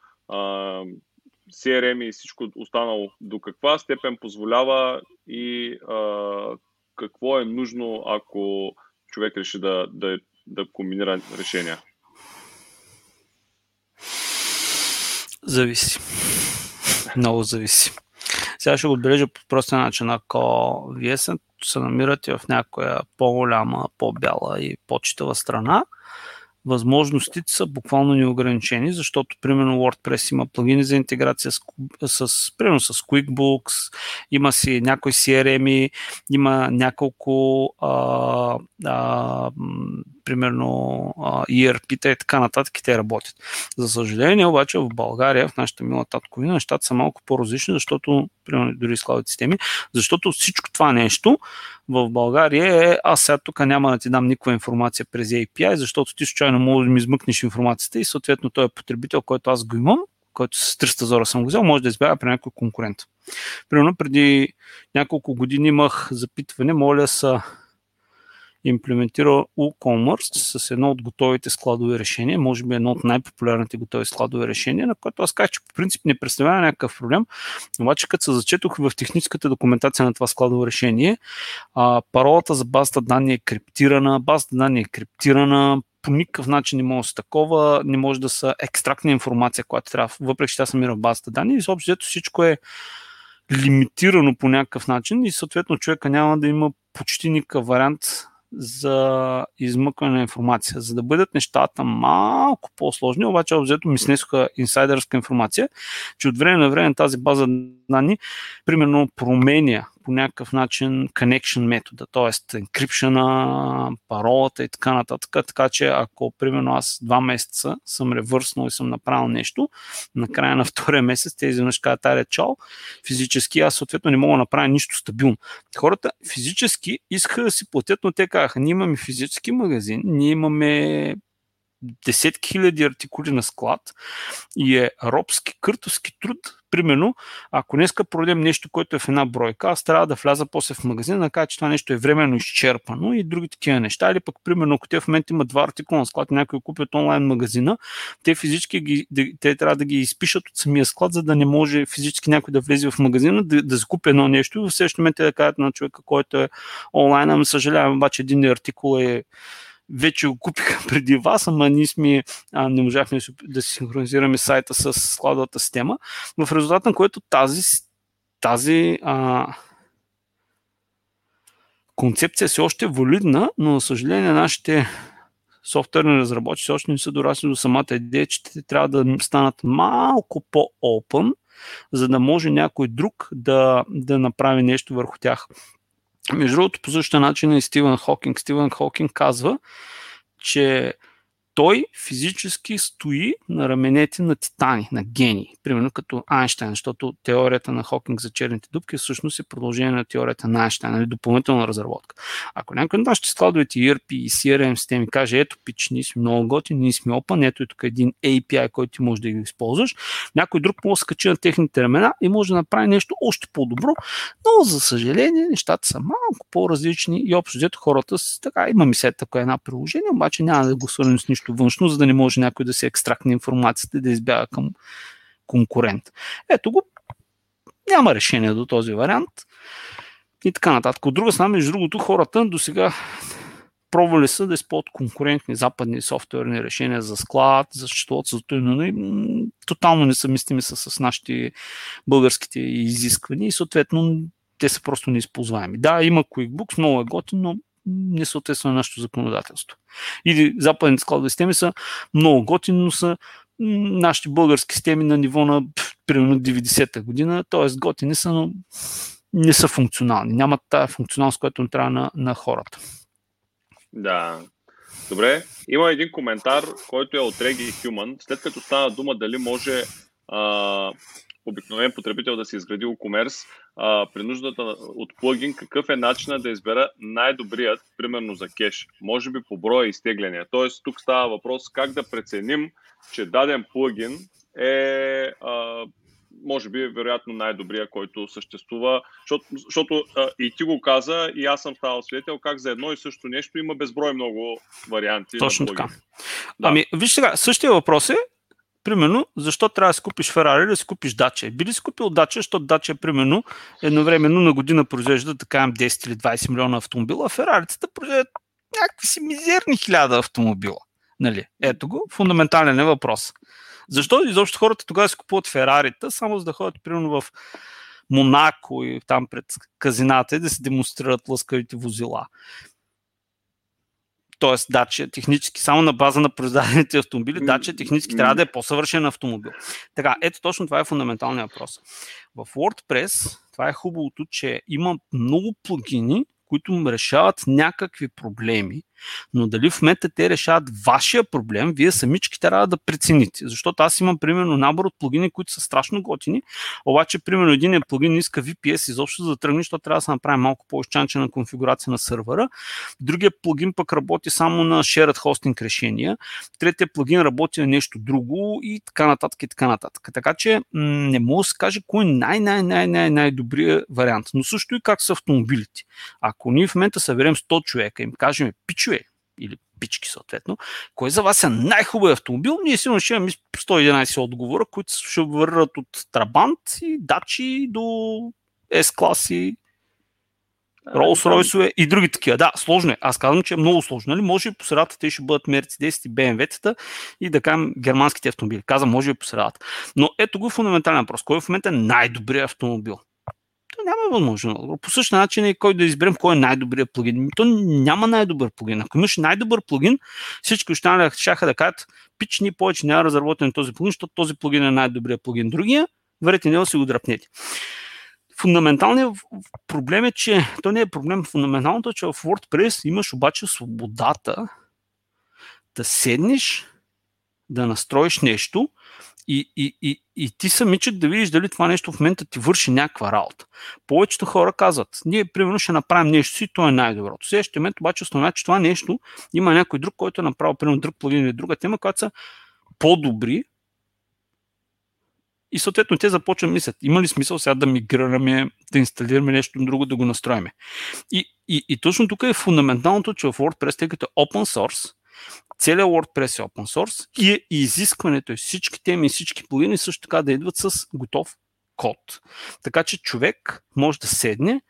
CRM и всичко останало, до каква степен позволява и а, какво е нужно, ако човек реши да, да, да комбинира решения? Зависи. Много зависи. Сега ще го отбележа по простия начин. Ако вие се, се намирате в някоя по-голяма, по-бяла и по-читава страна, възможностите са буквално неограничени, защото примерно WordPress има плагини за интеграция с, с, примерно с QuickBooks, има си някои CRM, има няколко а, а, примерно ERP-та и така нататък и те работят. За съжаление обаче в България, в нашата мила татковина, нещата са малко по-различни, защото, примерно дори с системи, защото всичко това нещо в България е, аз сега тук няма да ти дам никаква информация през API, защото ти случайно може да ми измъкнеш информацията и съответно той е потребител, който аз го имам, който с 300 зора съм го взел, може да избяга при някой конкурент. Примерно преди няколко години имах запитване, моля са имплементира WooCommerce с едно от готовите складови решения, може би едно от най-популярните готови складови решения, на което аз казах, че по принцип не представлява някакъв проблем, обаче като се зачетох в техническата документация на това складово решение, а, паролата за базата данни е криптирана, базата данни е криптирана, по никакъв начин не може да са такова, не може да са екстрактна информация, която трябва, въпреки че тя се в базата данни и съобщо всичко е лимитирано по някакъв начин и съответно човека няма да има почти никакъв вариант за измъкване на информация. За да бъдат нещата малко по-сложни, обаче обзето ми снесоха инсайдърска информация, че от време на време тази база данни примерно променя по някакъв начин connection метода, т.е. енкрипшена, паролата и така нататък. Така че ако примерно аз два месеца съм ревърснал и съм направил нещо, на края на втория месец те изведнъж казват, аре чао, физически аз съответно не мога да направя нищо стабилно. Хората физически искаха да си платят, но те казаха, ние имаме физически магазин, ние имаме десетки хиляди артикули на склад и е робски, къртовски труд. Примерно, ако днеска продадем нещо, което е в една бройка, аз трябва да вляза после в магазина, да кажа, че това нещо е временно изчерпано и други такива неща. Или пък, примерно, ако те в момента имат два артикула на склад, някой купят онлайн магазина, те физически ги, те трябва да ги изпишат от самия склад, за да не може физически някой да влезе в магазина, да, да закупи едно нещо и в следващия момент те да кажат на човека, който е онлайн, ами съжалявам, обаче един артикул е вече го купиха преди вас, ама ние сме, а, не можахме да си синхронизираме сайта с складовата система, в резултат на което тази, тази а, концепция е още валидна, но за съжаление нашите софтуерни разработчици още не са дорасли до самата идея, че те трябва да станат малко по-open, за да може някой друг да, да направи нещо върху тях. Между другото, по същия начин и Стивен Хокинг. Стивен Хокинг казва, че той физически стои на раменете на титани, на гени, примерно като Айнштайн, защото теорията на Хокинг за черните дупки всъщност е продължение на теорията на Айнштайн, нали, допълнителна разработка. Ако някой от нашите складовете ERP и CRM системи каже, ето пич, ние сме много готини, ние сме open, ето е тук един API, който ти може да ги използваш, някой друг може да скачи на техните рамена и може да направи нещо още по-добро, но за съжаление нещата са малко по-различни и общо взето хората с така, има ми се така една приложение, обаче няма да го свърнем с нищо нещо външно, за да не може някой да се екстрактне информацията и да избяга към конкурент. Ето го, няма решение до този вариант и така нататък. От друга страна, между другото, хората до сега пробвали са да използват конкурентни западни софтуерни решения за склад, за счетоводството и нали, тотално несъвместими са с нашите българските изисквания и съответно те са просто неизползваеми. Да, има QuickBooks, много е готин, но не съответства на нашето законодателство. Или западните складови системи са много готини, но са нашите български системи на ниво на примерно 90-та година, т.е. готини са, но не са функционални. Нямат тази функционалност, която не трябва на, на хората. Да. Добре, има един коментар, който е от Regi Human. След като стана дума дали може а, обикновен потребител да си изгради e-commerce, а, при нуждата от плагин, какъв е начинът да избера най-добрият, примерно за кеш, може би по броя изтегляния. Тоест, тук става въпрос как да преценим, че даден плагин е а, може би вероятно най-добрия, който съществува, защото, защото а, и ти го каза, и аз съм ставал свидетел как за едно и също нещо има безброй много варианти. Точно така. Да. Ами, виж сега, същия въпрос е, Примерно, защо трябва да си купиш Ферари или да си купиш Дача? Би ли си купил Дача, защото Дача, примерно, едновременно на година произвежда, да кажем, 10 или 20 милиона автомобила, а Ферарицата произвеждат някакви си мизерни хиляда автомобила. Нали? Ето го, фундаментален е въпрос. Защо изобщо хората тогава си купуват Ферарита, само за да ходят, примерно, в Монако и там пред казината и да се демонстрират лъскавите возила т.е. дача технически, само на база на произведените автомобили, дача технически трябва да е по-съвършен автомобил. Така, ето точно това е фундаменталният въпрос. В WordPress това е хубавото, че има много плагини, които решават някакви проблеми, но дали в момента те решават вашия проблем, вие самички трябва да прецените. Защото аз имам примерно набор от плагини, които са страшно готини, обаче примерно един плагин иска VPS изобщо за да тръгне, защото трябва да се направи малко по-изчанчена конфигурация на сървъра. Другия плагин пък работи само на shared hosting решения. Третия плагин работи на нещо друго и така нататък и така нататък. Така че не мога да се каже кой е най-най-най-най-най-добрият вариант. Но също и как са автомобилите. Ако ние в момента съберем 100 човека и им кажем, пичо или пички съответно, кой за вас е най-хубавият автомобил? Ние сигурно ще имаме 111 отговора, които ще върват от Трабант и Дачи до S-класи, Ролс Ройсове и други такива. Да, сложно е. Аз казвам, че е много сложно. Нали? Може би по средата те ще бъдат Mercedes и BMW-тата и да кажем германските автомобили. Казвам, може би по средата. Но ето го фундаментален въпрос. Кой в момента е най-добрият автомобил? Няма възможно. По същия начин е кой да изберем кой е най-добрият плагин. То няма най-добър плагин. Ако имаш най-добър плагин, всички останали ще да кажат, пич, ни повече няма разработен този плагин, защото този плагин е най-добрият плагин. Другия, върете него си го дръпнете. Фундаменталният проблем е, че то не е проблем. Фундаменталното е, че в WordPress имаш обаче свободата да седнеш, да настроиш нещо и, и, и, и ти самичък да видиш дали това нещо в момента ти върши някаква работа. Повечето хора казват, ние примерно ще направим нещо си, то е най-доброто. Следващия момент обаче установя, че това нещо има някой друг, който е направил примерно друг плагин или друга тема, която са по-добри, и съответно те започват да мислят, има ли смисъл сега да мигрираме, да инсталираме нещо друго, да го настроиме. И, и, и точно тук е фундаменталното, че в WordPress, тъй като е open source, целият WordPress е open source и, е изискването е всички теми всички плагини също така да идват с готов код. Така че човек може да седне,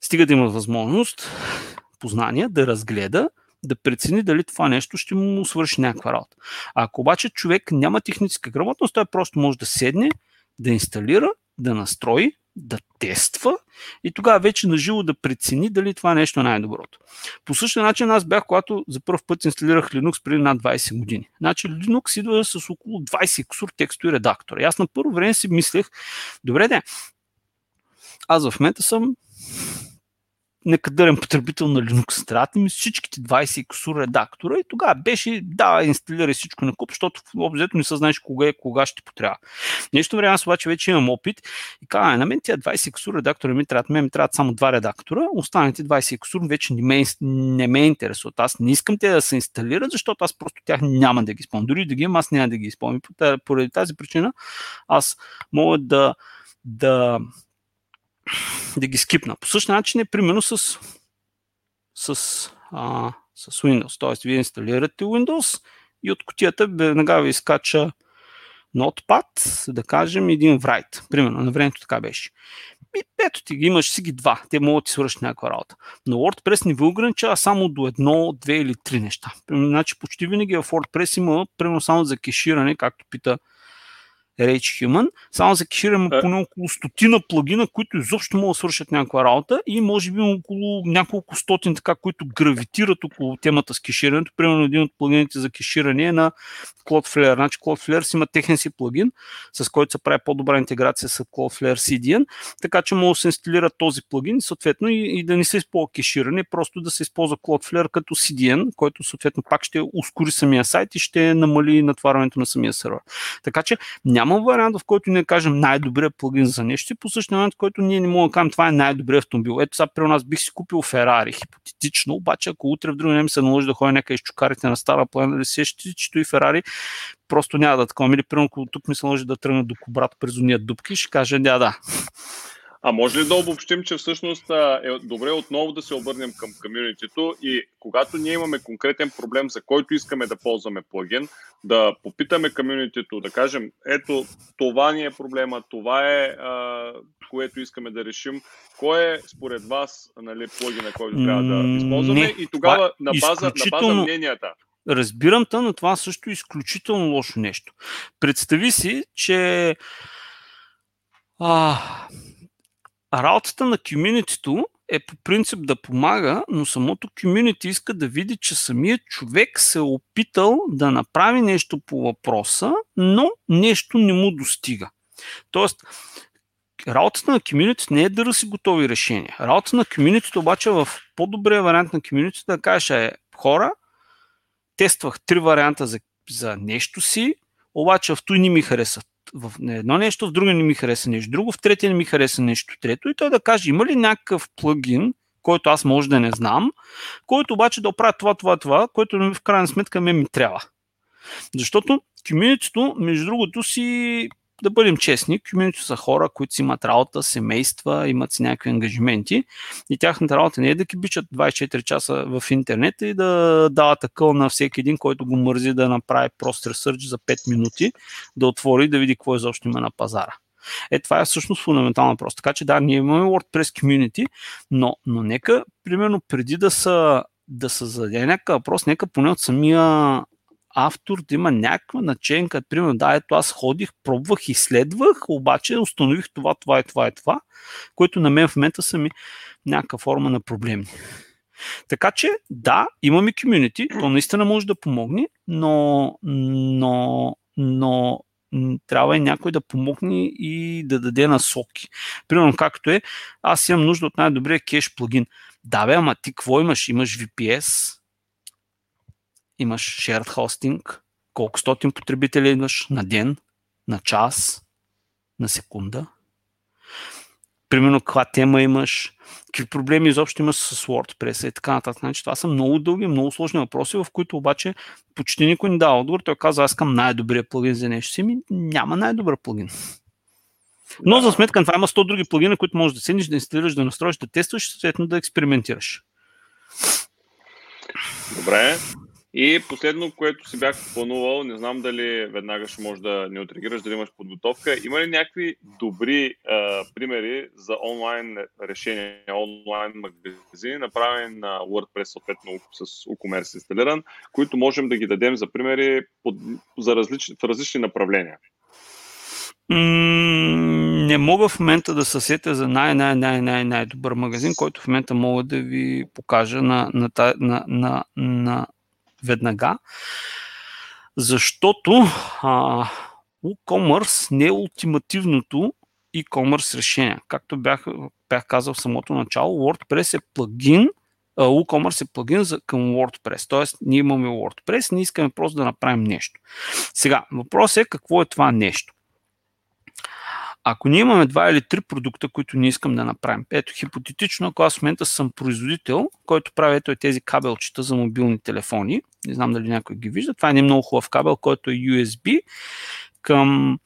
стига да има възможност, познания, да разгледа, да прецени дали това нещо ще му свърши някаква работа. А ако обаче човек няма техническа грамотност, той просто може да седне, да инсталира, да настрои, да тества и тогава вече наживо да прецени дали това нещо е най-доброто. По същия начин аз бях, когато за първ път инсталирах Linux преди над 20 години. Значи Linux идва с около 20 кусор текстови редактора. И аз на първо време си мислех, добре де, аз в момента съм некадърен потребител на Linux. Трябва ми всичките 20 кусур редактора и тогава беше да, инсталирай всичко на куп, защото в обзето не съзнаеш кога е, кога ще потрябва. Нещо време аз обаче вече имам опит и казвам, на мен тия 20 кусур редактора ми трябват, мен ми трябват само два редактора, останалите 20 кусур вече не ме, не ме интересуват. Аз не искам те да се инсталират, защото аз просто тях няма да ги изпълня. Дори да ги имам, аз няма да ги изпълня. Поради тази причина аз мога да, да да ги скипна. По същия начин е примерно с, с, а, с Windows. Тоест, вие инсталирате Windows и от котията веднага ви изкача Notepad, да кажем, един write. Примерно, на времето така беше. И ето ти ги, имаш си ги два. Те могат да ти свършат някаква работа. Но WordPress не ви ограничава само до едно, две или три неща. Значи почти винаги в WordPress има, примерно само за кеширане, както пита Rage Human. Само за кешираме е. поне около стотина плагина, които изобщо могат да свършат някаква работа и може би около няколко стотин така, които гравитират около темата с кеширането. Примерно един от плагините за кеширане е на Cloudflare. Значи Cloudflare си има техен си плагин, с който се прави по-добра интеграция с Cloudflare CDN, така че може да се инсталира този плагин съответно и, и да не се използва кеширане, просто да се използва Cloudflare като CDN, който съответно пак ще ускори самия сайт и ще намали натварването на самия сервер. Така че няма няма вариант, в който ние кажем най-добрият плагин за нещо и по същия момент, който ние не можем да кажем това е най-добрият автомобил. Ето сега при нас бих си купил Ферари, хипотетично, обаче ако утре в други ден се наложи да ходя някъде из чукарите на стара плана, да се че и Ферари просто няма да такова. Или примерно, тук ми се наложи да тръгна до Кобрат през уния дупки, ще каже, да, да. А може ли да обобщим, че всъщност е добре отново да се обърнем към комьюнитито и когато ние имаме конкретен проблем, за който искаме да ползваме плагин, да попитаме комьюнитито, да кажем, ето, това ни е проблема, това е а, което искаме да решим. Кой е според вас нали, плагина, който трябва да използваме Не, и тогава на база, изключително... на база мненията. Разбирам те, но това също е изключително лошо нещо. Представи си, че а, работата на комьюнитито е по принцип да помага, но самото комьюнити иска да види, че самият човек се е опитал да направи нещо по въпроса, но нещо не му достига. Тоест, работата на комьюнитито не е да си готови решения. Работата на комьюнитито обаче е в по-добрия вариант на комьюнитито да кажеш е хора, тествах три варианта за, за нещо си, обаче в той не ми харесат в едно нещо, в друго не ми хареса нещо друго, в третия не ми хареса нещо трето и той да каже има ли някакъв плагин, който аз може да не знам, който обаче да оправя това, това, това, което в крайна сметка ме ми трябва. Защото комьюнитито, между другото, си да бъдем честни, комьюнити са хора, които си имат работа, семейства, имат си някакви ангажименти и тяхната работа не е да ги бичат 24 часа в интернет и да дават такъл на всеки един, който го мързи да направи прост ресърч за 5 минути, да отвори и да види какво изобщо има на пазара. Е, това е всъщност фундаментално просто. Така че да, ние имаме WordPress community, но, но нека, примерно, преди да са да се зададе някакъв въпрос, нека поне от самия автор да има някаква наченка. Примерно, да, ето аз ходих, пробвах, изследвах, обаче установих това, това и това и това, което на мен в момента са ми някаква форма на проблеми. Така че, да, имаме комьюнити, то наистина може да помогне, но, но, но трябва и някой да помогне и да даде насоки. Примерно, както е, аз имам нужда от най-добрия кеш плагин. Да, бе, ама ти какво имаш? Имаш VPS, имаш shared hosting, колко стотин потребители имаш на ден, на час, на секунда. Примерно каква тема имаш, какви проблеми изобщо имаш с WordPress и така нататък. Значи, това са много дълги, много сложни въпроси, в които обаче почти никой не дава отговор. Той казва, аз искам най-добрия плагин за нещо си. Ми, няма най-добър плагин. Но за сметка на това има 100 други плагина, които можеш да седнеш, да инсталираш, да настроиш, да тестваш съответно да експериментираш. Добре. И последно, което си бях планувал, не знам дали веднага ще можеш да не отреагираш, дали имаш подготовка. Има ли някакви добри а, примери за онлайн решения, онлайн магазини, направени на WordPress, съответно с WooCommerce инсталиран, които можем да ги дадем за примери под, за различни, в различни направления? не мога в момента да се за най-най-най-най-най-добър магазин, който в момента мога да ви покажа на, на, на, на, на веднага, защото а, WooCommerce не е ултимативното e-commerce решения. Както бях, бях казал в самото начало, WordPress е плагин, WooCommerce е плагин за, към WordPress. Тоест, ние имаме WordPress, ние искаме просто да направим нещо. Сега, въпросът е какво е това нещо. Ако ние имаме два или три продукта, които не искам да направим, ето хипотетично, ако аз в момента съм производител, който прави ето тези кабелчета за мобилни телефони, не знам дали някой ги вижда, това е един много хубав кабел, който е USB към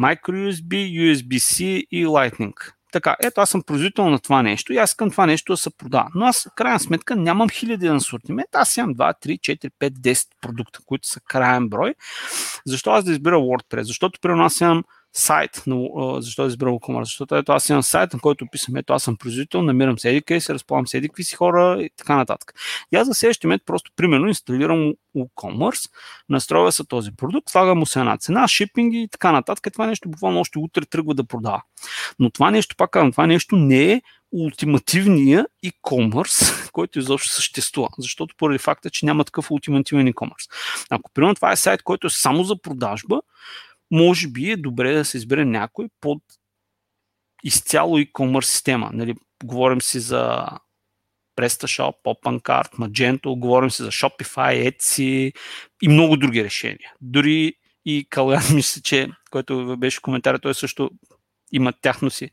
microUSB, USB-C и Lightning. Така, ето аз съм производител на това нещо и аз искам това нещо да се продава. Но аз, крайна сметка, нямам хиляди на асортимент. Аз имам 2, 3, 4, 5, 10 продукта, които са крайен брой. Защо аз да избира WordPress? Защото при нас имам сайт, на, защо е избрал WooCommerce? Защото ето аз имам сайт, на който описвам, ето аз съм производител, намирам се едика и се разполагам с едикви си хора и така нататък. И аз за следващия момент просто, примерно, инсталирам WooCommerce, настроя се този продукт, слагам му се една цена, шипинг и така нататък. Това нещо буквално още утре тръгва да продава. Но това нещо, пак казвам, това нещо не е ултимативния e-commerce, който изобщо съществува. Защото поради факта, че няма такъв ултимативен e-commerce. Ако примерно това е сайт, който е само за продажба, може би е добре да се избере някой под изцяло e-commerce система. Нали, говорим си за PrestaShop, OpenCart, Magento, говорим си за Shopify, Etsy и много други решения. Дори и Калян, мисля, че, който беше в коментар, той също има тяхно си.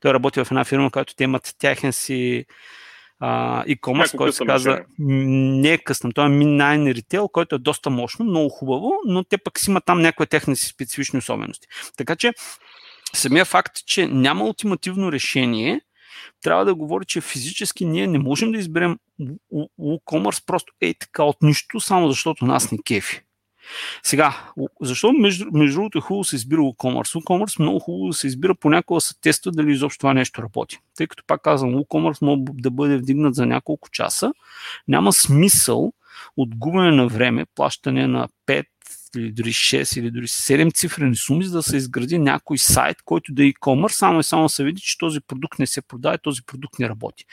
Той работи в една фирма, която те имат тяхен си e-commerce, който се казва не е къстъм, той е Midnight Retail, който е доста мощно, много хубаво, но те пък си имат там някои техни си специфични особености. Така че самия факт, че няма ултимативно решение, трябва да говори, че физически ние не можем да изберем WooCommerce просто ей така от нищо, само защото нас не кефи. Сега, защо между, между другото е хубаво се избира WooCommerce? WooCommerce много хубаво се избира, понякога се тества дали изобщо това нещо работи. Тъй като пак казвам, WooCommerce може да бъде вдигнат за няколко часа. Няма смисъл от губене на време, плащане на 5, или дори 6 или дори 7 цифрени суми, за да се изгради някой сайт, който да е e-commerce, само и само се види, че този продукт не се продава и този продукт не работи.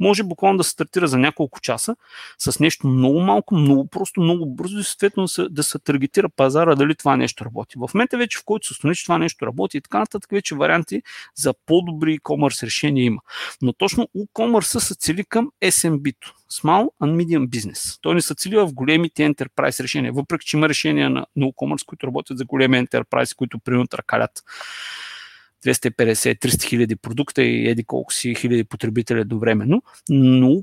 Може буквално да се стартира за няколко часа с нещо много малко, много просто, много бързо и съответно да се, да се таргетира пазара дали това нещо работи. В момента вече, в който се установи, че това нещо работи и така нататък, вече варианти за по-добри e-commerce решения има. Но точно e-commerce се цели към SMB-то. Small and Medium Business. Той не се цели в големите enterprise решения, въпреки че има решения на, e-commerce, които работят за големи enterprise, които примерно ръкалят 250-300 хиляди продукта и еди колко си хиляди потребители едновременно. Но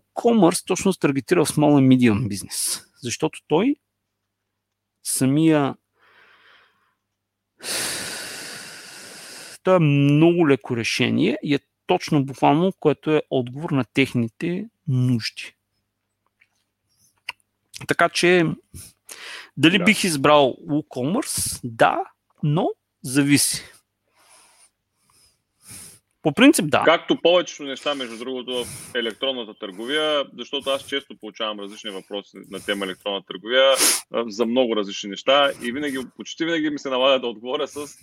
точно се таргетира в Small and Medium Business, защото той самия той е много леко решение и е точно буквално, което е отговор на техните нужди. Така че, дали да. бих избрал WooCommerce? Да, но зависи. По принцип, да. Както повечето неща, между другото, в електронната търговия, защото аз често получавам различни въпроси на тема електронна търговия за много различни неща и винаги, почти винаги ми се налага да отговоря с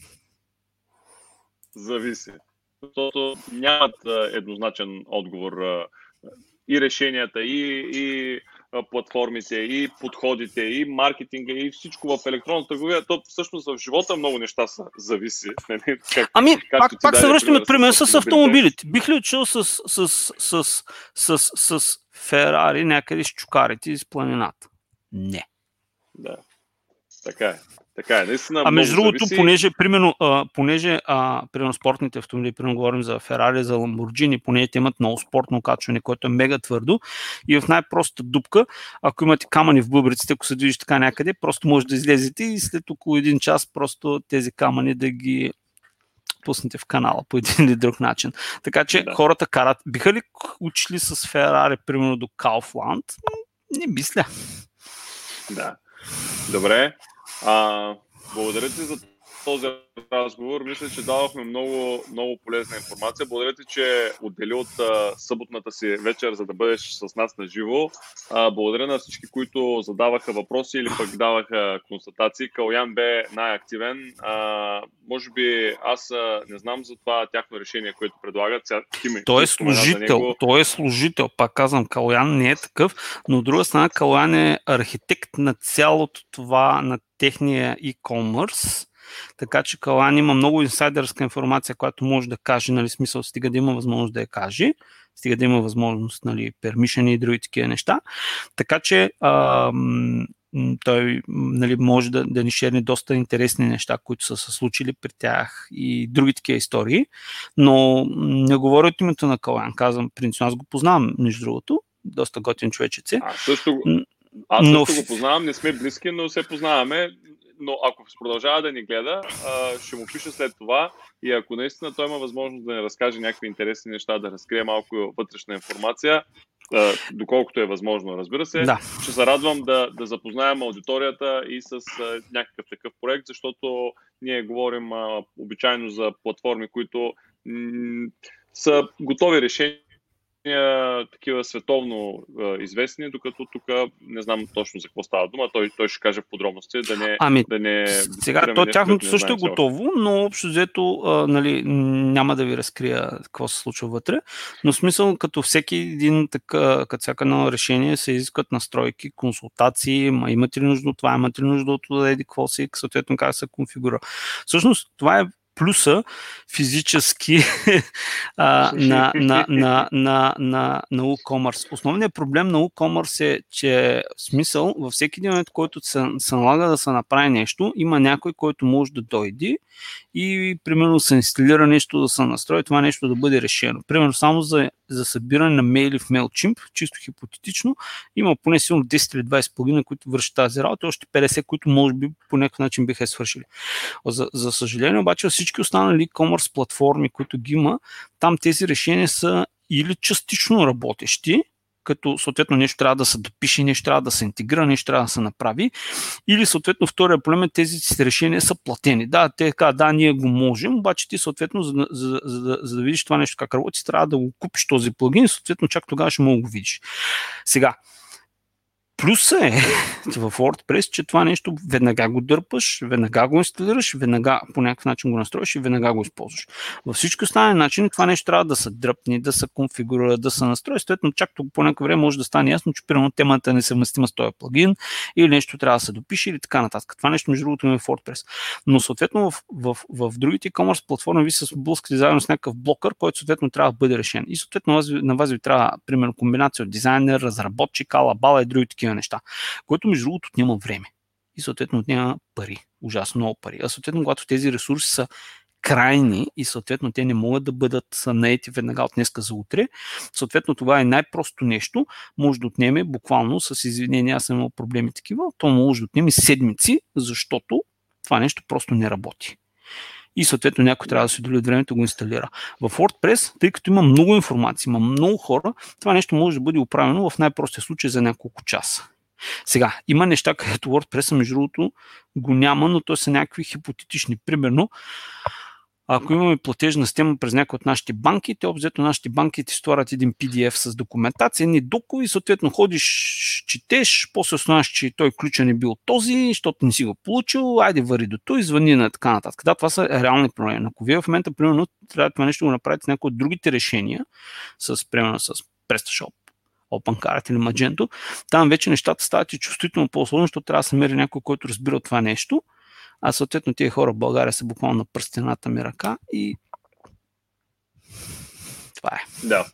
зависи. Защото нямат еднозначен отговор и решенията, и, и платформите, и подходите, и маркетинга, и всичко в електронната търговия, то всъщност в живота много неща са зависи. Нали, как, ами, пак, пак се връщаме пример с автомобилите. Бих ли учил с, с, с, с, с, с, с Ферари някъде с чукарите из планината? Не. Да. Така е. Така е, наистина. А между другото, зависи... понеже, примерно, а, понеже а, примерно спортните автомобили, примерно говорим за Ферари, за Ламборджини, поне те имат много спортно качване, което е мега твърдо и в най-простата дупка, ако имате камъни в бъбриците, ако се движиш така някъде, просто може да излезете и след около един час просто тези камъни да ги пуснете в канала по един или друг начин. Така че да. хората карат. Биха ли учили с Ферари, примерно до Кауфланд? Не мисля. Да. Добре. А, благодаря ти за този разговор. Мисля, че давахме много, много полезна информация. Благодаря ти, че отдели от а, съботната си вечер, за да бъдеш с нас на живо. А, благодаря на всички, които задаваха въпроси или пък даваха констатации. Калян бе най-активен. А, може би аз а, не знам за това тяхно решение, което предлагат. Сега, ми, той е служител. Той е служител. Пак казвам, Калян не е такъв, но от друга страна Калян е архитект на цялото това, на техния e-commerce така че Калан има много инсайдърска информация, която може да каже, нали, смисъл, стига да има възможност да я каже, стига да има възможност, нали, пермишени и други такива неща. Така че а, той нали, може да, да ни шерне доста интересни неща, които са се случили при тях и други такива истории. Но не говоря от името на Калан, казвам, принципно аз го познавам, между другото, доста готин човечец е. Аз също, аз също но... го познавам, не сме близки, но се познаваме. Но ако продължава да ни гледа, ще му пиша след това и ако наистина той има възможност да ни разкаже някакви интересни неща, да разкрие малко вътрешна информация, доколкото е възможно, разбира се. Да. Ще се радвам да, да запознаем аудиторията и с а, някакъв такъв проект, защото ние говорим а, обичайно за платформи, които м- са готови решения такива световно а, известни, докато тук не знам точно за какво става дума. Той, той ще каже подробности, да не. Ами, да не сега, то тяхното също е готово, но общо взето нали, няма да ви разкрия какво се случва вътре. Но смисъл, като всеки един така, като всяка едно решение се изискват настройки, консултации, ма имате ли нужда от това, имате ли нужда от еди какво си, съответно как се конфигура. Всъщност, това е плюса физически а, на, на, на, на, на, на WooCommerce. Основният проблем на WooCommerce е, че в смисъл във всеки един момент, който се, се налага да се направи нещо, има някой, който може да дойде и примерно се инсталира нещо да се настрои, това нещо да бъде решено. Примерно само за, за събиране на мейли в MailChimp, чисто хипотетично, има поне силно 10 или 20 плагина, които вършат тази работа, още 50, които може би по някакъв начин биха свършили. За, за съжаление обаче всички останали e-commerce платформи, които ги има, там тези решения са или частично работещи, като съответно нещо трябва да се допише, нещо трябва да се интегрира, нещо трябва да се направи. Или съответно втория проблем е тези решения са платени. Да, те казват, да, ние го можем, обаче ти съответно, за, за, за, за, за да видиш това нещо как работи, трябва да го купиш този плагин и съответно чак тогава ще мога да го видиш. Сега, Плюса е в WordPress, че това нещо веднага го дърпаш, веднага го инсталираш, веднага по някакъв начин го настроиш и веднага го използваш. Във всички останали начини това нещо трябва да се дръпне, да се конфигурира, да се настрои. Съответно, чак тук по някакво време може да стане ясно, че примерно темата е несъвместима с този плагин или нещо трябва да се допише или така нататък. Това нещо, между другото, е в WordPress. Но съответно в, в, в, другите e-commerce платформи ви се сблъскате заедно с някакъв блокър, който съответно трябва да бъде решен. И съответно на вас ви трябва, примерно, комбинация от дизайнер, разработчик, алабала и други неща, което между другото отнема време и съответно отнема пари, ужасно много пари. А съответно, когато тези ресурси са крайни и съответно те не могат да бъдат наети веднага от днеска за утре. Съответно това е най-просто нещо, може да отнеме буквално с извинение, аз съм имал проблеми такива, то може да отнеме седмици, защото това нещо просто не работи. И съответно някой трябва да се доли от времето да го инсталира. В WordPress, тъй като има много информация, има много хора, това нещо може да бъде управено в най-простия случай за няколко часа. Сега, има неща, където WordPress, между другото, го няма, но то са някакви хипотетични. Примерно, ако имаме платежна система през някои от нашите банки, те обзето нашите банки ти створят един PDF с документация, ни доко и съответно ходиш, четеш, после останаш, че той ключен е бил този, защото не си го получил, айде вари до той, звъни на така нататък. Да, това са реални проблеми. Ако вие в момента, примерно, трябва това нещо да го направите с някои от другите решения, с, примерно, с PrestaShop, OpenCard или Magento, там вече нещата стават и чувствително по-сложно, защото трябва да се мери някой, който разбира това нещо. А съответно тези хора в България са буквално на пръстената ми ръка и това е. Да.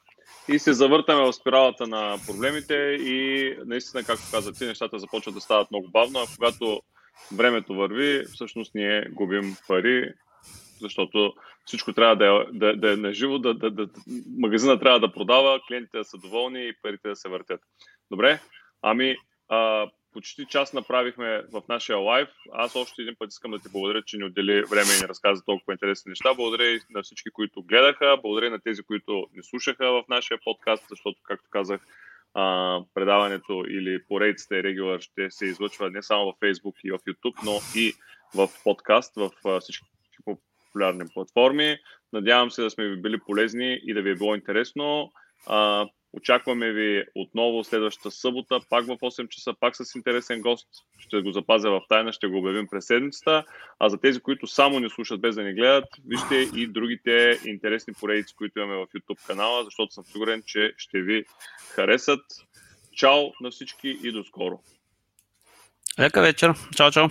И се завъртаме в спиралата на проблемите и наистина, както каза ти, нещата започват да стават много бавно, а когато времето върви, всъщност ние губим пари, защото всичко трябва да е, да, да е наживо, да, да, да, магазина трябва да продава, клиентите да са доволни и парите да се въртят. Добре, ами а, почти час направихме в нашия лайв. Аз още един път искам да ти благодаря, че ни отдели време и ни разказа толкова интересни неща. Благодаря и на всички, които гледаха. Благодаря на тези, които ни слушаха в нашия подкаст, защото, както казах, предаването или поредицата и регулар ще се излъчва не само в Facebook и в YouTube, но и в подкаст, в всички популярни платформи. Надявам се да сме ви били полезни и да ви е било интересно. Очакваме ви отново следващата събота, пак в 8 часа, пак с интересен гост. Ще го запазя в тайна, ще го обявим през седмицата. А за тези, които само ни слушат без да ни гледат, вижте и другите интересни поредици, които имаме в YouTube канала, защото съм сигурен, че ще ви харесат. Чао на всички и до скоро! Лека вечер! Чао, чао!